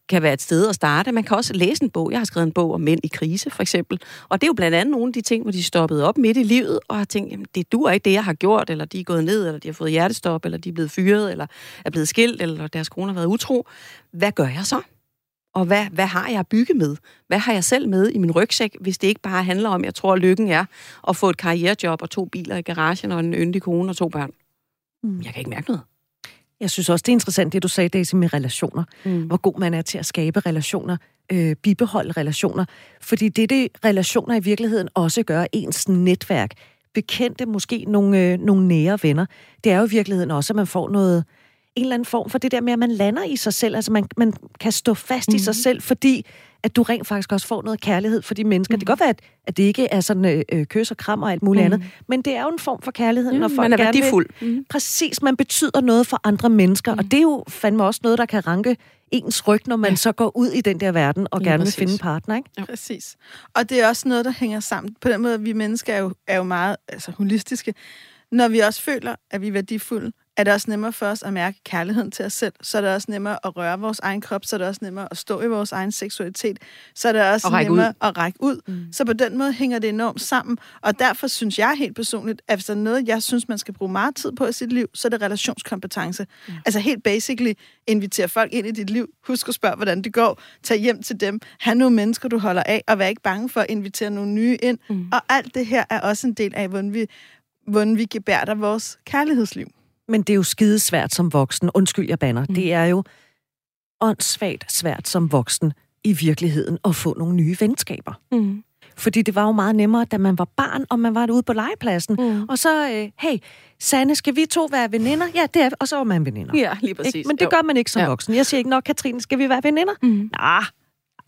kan være et sted at starte. Man kan også læse en bog. Jeg har skrevet en bog om mænd i krise, for eksempel. Og det er jo blandt andet nogle af de ting, hvor de stoppede op midt i livet og har tænkt, jamen, det duer ikke det, jeg har gjort, eller de er gået ned, eller de har fået hjertestop, eller de er blevet fyret, eller er blevet skilt, eller deres kone har været utro. Hvad gør jeg så? Og hvad, hvad har jeg at bygge med? Hvad har jeg selv med i min rygsæk, hvis det ikke bare handler om, jeg tror, lykken er at få et karrierejob og to biler i garagen og en yndig kone og to børn? Mm. Jeg kan ikke mærke noget. Jeg synes også, det er interessant, det du sagde, Daisy, med relationer. Mm. Hvor god man er til at skabe relationer, øh, bibeholde relationer. Fordi det, det relationer i virkeligheden også gør, ens netværk, bekendte, måske nogle, øh, nogle nære venner, det er jo i virkeligheden også, at man får noget, en eller anden form for det der med, at man lander i sig selv. Altså man, man kan stå fast mm. i sig selv, fordi at du rent faktisk også får noget kærlighed for de mennesker. Mm. Det kan godt være, at, at det ikke er sådan øh, kys og kram og alt muligt mm. andet, men det er jo en form for kærlighed, Ja, når folk man er gerne vil- værdifuld. Mm. Præcis, man betyder noget for andre mennesker, mm. og det er jo fandme også noget, der kan ranke ens ryg, når man ja. så går ud i den der verden og Lige gerne præcis. vil finde en partner, ikke? Ja. Præcis. Og det er også noget, der hænger sammen. På den måde, vi mennesker er jo, er jo meget altså, holistiske. Når vi også føler, at vi er værdifulde, er det også nemmere for os at mærke kærligheden til os selv. Så er det også nemmere at røre vores egen krop, så er det også nemmere at stå i vores egen seksualitet. Så er det også Og nemmere ud. at række ud. Mm. Så på den måde hænger det enormt sammen. Og derfor synes jeg helt personligt, at hvis der er noget, jeg synes, man skal bruge meget tid på i sit liv, så er det relationskompetence. Mm. Altså helt basically, invitere folk ind i dit liv. Husk at spørge, hvordan det går. Tag hjem til dem. Ha' nogle mennesker, du holder af, og vær ikke bange for at invitere nogle nye ind. Mm. Og alt det her er også en del af, hvordan vi, hvordan vi gebærder vores kærlighedsliv. Men det er jo skidesvært som voksen. Undskyld, jeg banner. Mm. Det er jo åndssvagt svært som voksen i virkeligheden at få nogle nye venskaber. Mm. Fordi det var jo meget nemmere, da man var barn, og man var ude på legepladsen. Mm. Og så, øh, hey, Sanne, skal vi to være veninder? Ja, det er. Og så var man veninder. Ja, lige præcis. Ikke? Men det Jo. gør man ikke som ja. voksen. Jeg siger ikke nok, Katrine, skal vi være veninder? Mm. Ah,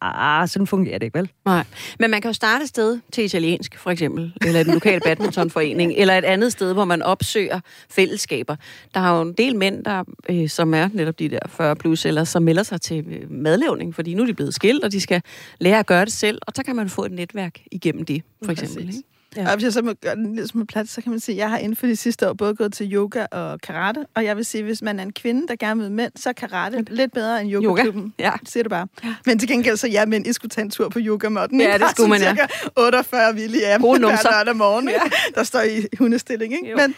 ah, sådan fungerer det ikke, vel? Nej. Men man kan jo starte et sted til italiensk, for eksempel, eller en lokal badmintonforening, eller et andet sted, hvor man opsøger fællesskaber. Der er jo en del mænd, der, øh, som er netop de der 40 plus, eller som melder sig til øh, madlavning, fordi nu er de blevet skilt, og de skal lære at gøre det selv, og så kan man få et netværk igennem det, for eksempel. Præcis. Ikke? Ja. Ja. Og hvis jeg så må gøre den lidt smule plads, så kan man sige, at jeg har inden for de sidste år både gået til yoga og karate. Og jeg vil sige, at hvis man er en kvinde, der gerne vil med mænd, så er karate lidt bedre end yogaklubben. Ja. Siger du bare. Men til gengæld så ja, mænd, I skulle tage en tur på yogamotten. Ja, det skulle man, ja. cirka 48 villige af hver lørdag morgen, ja. der står i hundestilling. Ikke? Jo. Men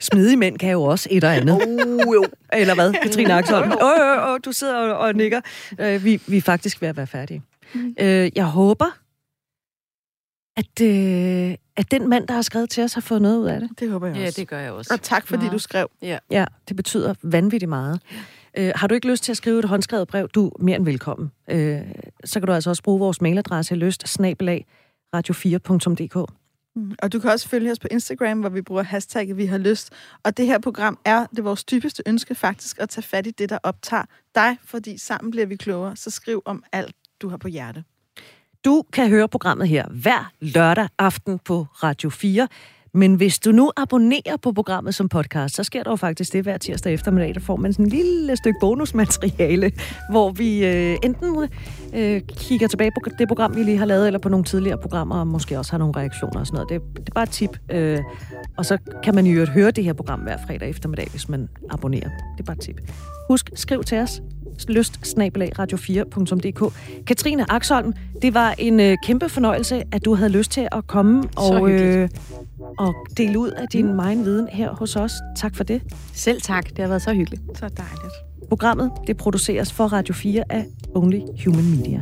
Smidige mænd kan jo også et og andet. Uh, jo. Eller hvad, Katrine Axholm? Åh, åh, åh, du sidder og, og nikker. Øh, vi, vi er faktisk ved at være færdige. Mm. Øh, jeg håber, at, øh, at den mand, der har skrevet til os, har fået noget ud af det. det håber jeg Ja, også. det gør jeg også. Og tak, fordi Meget. du skrev. Ja, det betyder vanvittigt meget. Øh, har du ikke lyst til at skrive et håndskrevet brev, du er mere end velkommen. Øh, så kan du altså også bruge vores mailadresse lyst snabelag radio4.dk. Mm. Og du kan også følge os på Instagram, hvor vi bruger hashtagget Vi har lyst. Og det her program er det vores dybeste ønske faktisk at tage fat i det, der optager dig, fordi sammen bliver vi klogere. Så skriv om alt, du har på hjerte. Du kan høre programmet her hver lørdag aften på Radio 4. Men hvis du nu abonnerer på programmet som podcast, så sker der jo faktisk det hver tirsdag eftermiddag, der får man sådan en lille stykke bonusmateriale, hvor vi øh, enten øh, kigger tilbage på det program, vi lige har lavet, eller på nogle tidligere programmer, og måske også har nogle reaktioner og sådan noget. Det, det er bare et tip. Øh, og så kan man jo høre det her program hver fredag eftermiddag, hvis man abonnerer. Det er bare et tip. Husk, skriv til os lyst radio4.dk. Katrine Axholm, det var en øh, kæmpe fornøjelse, at du havde lyst til at komme og, øh, og dele ud af din mm. megen viden her hos os. Tak for det. Selv tak. Det har været så hyggeligt. Så dejligt. Programmet det produceres for Radio 4 af Only Human Media.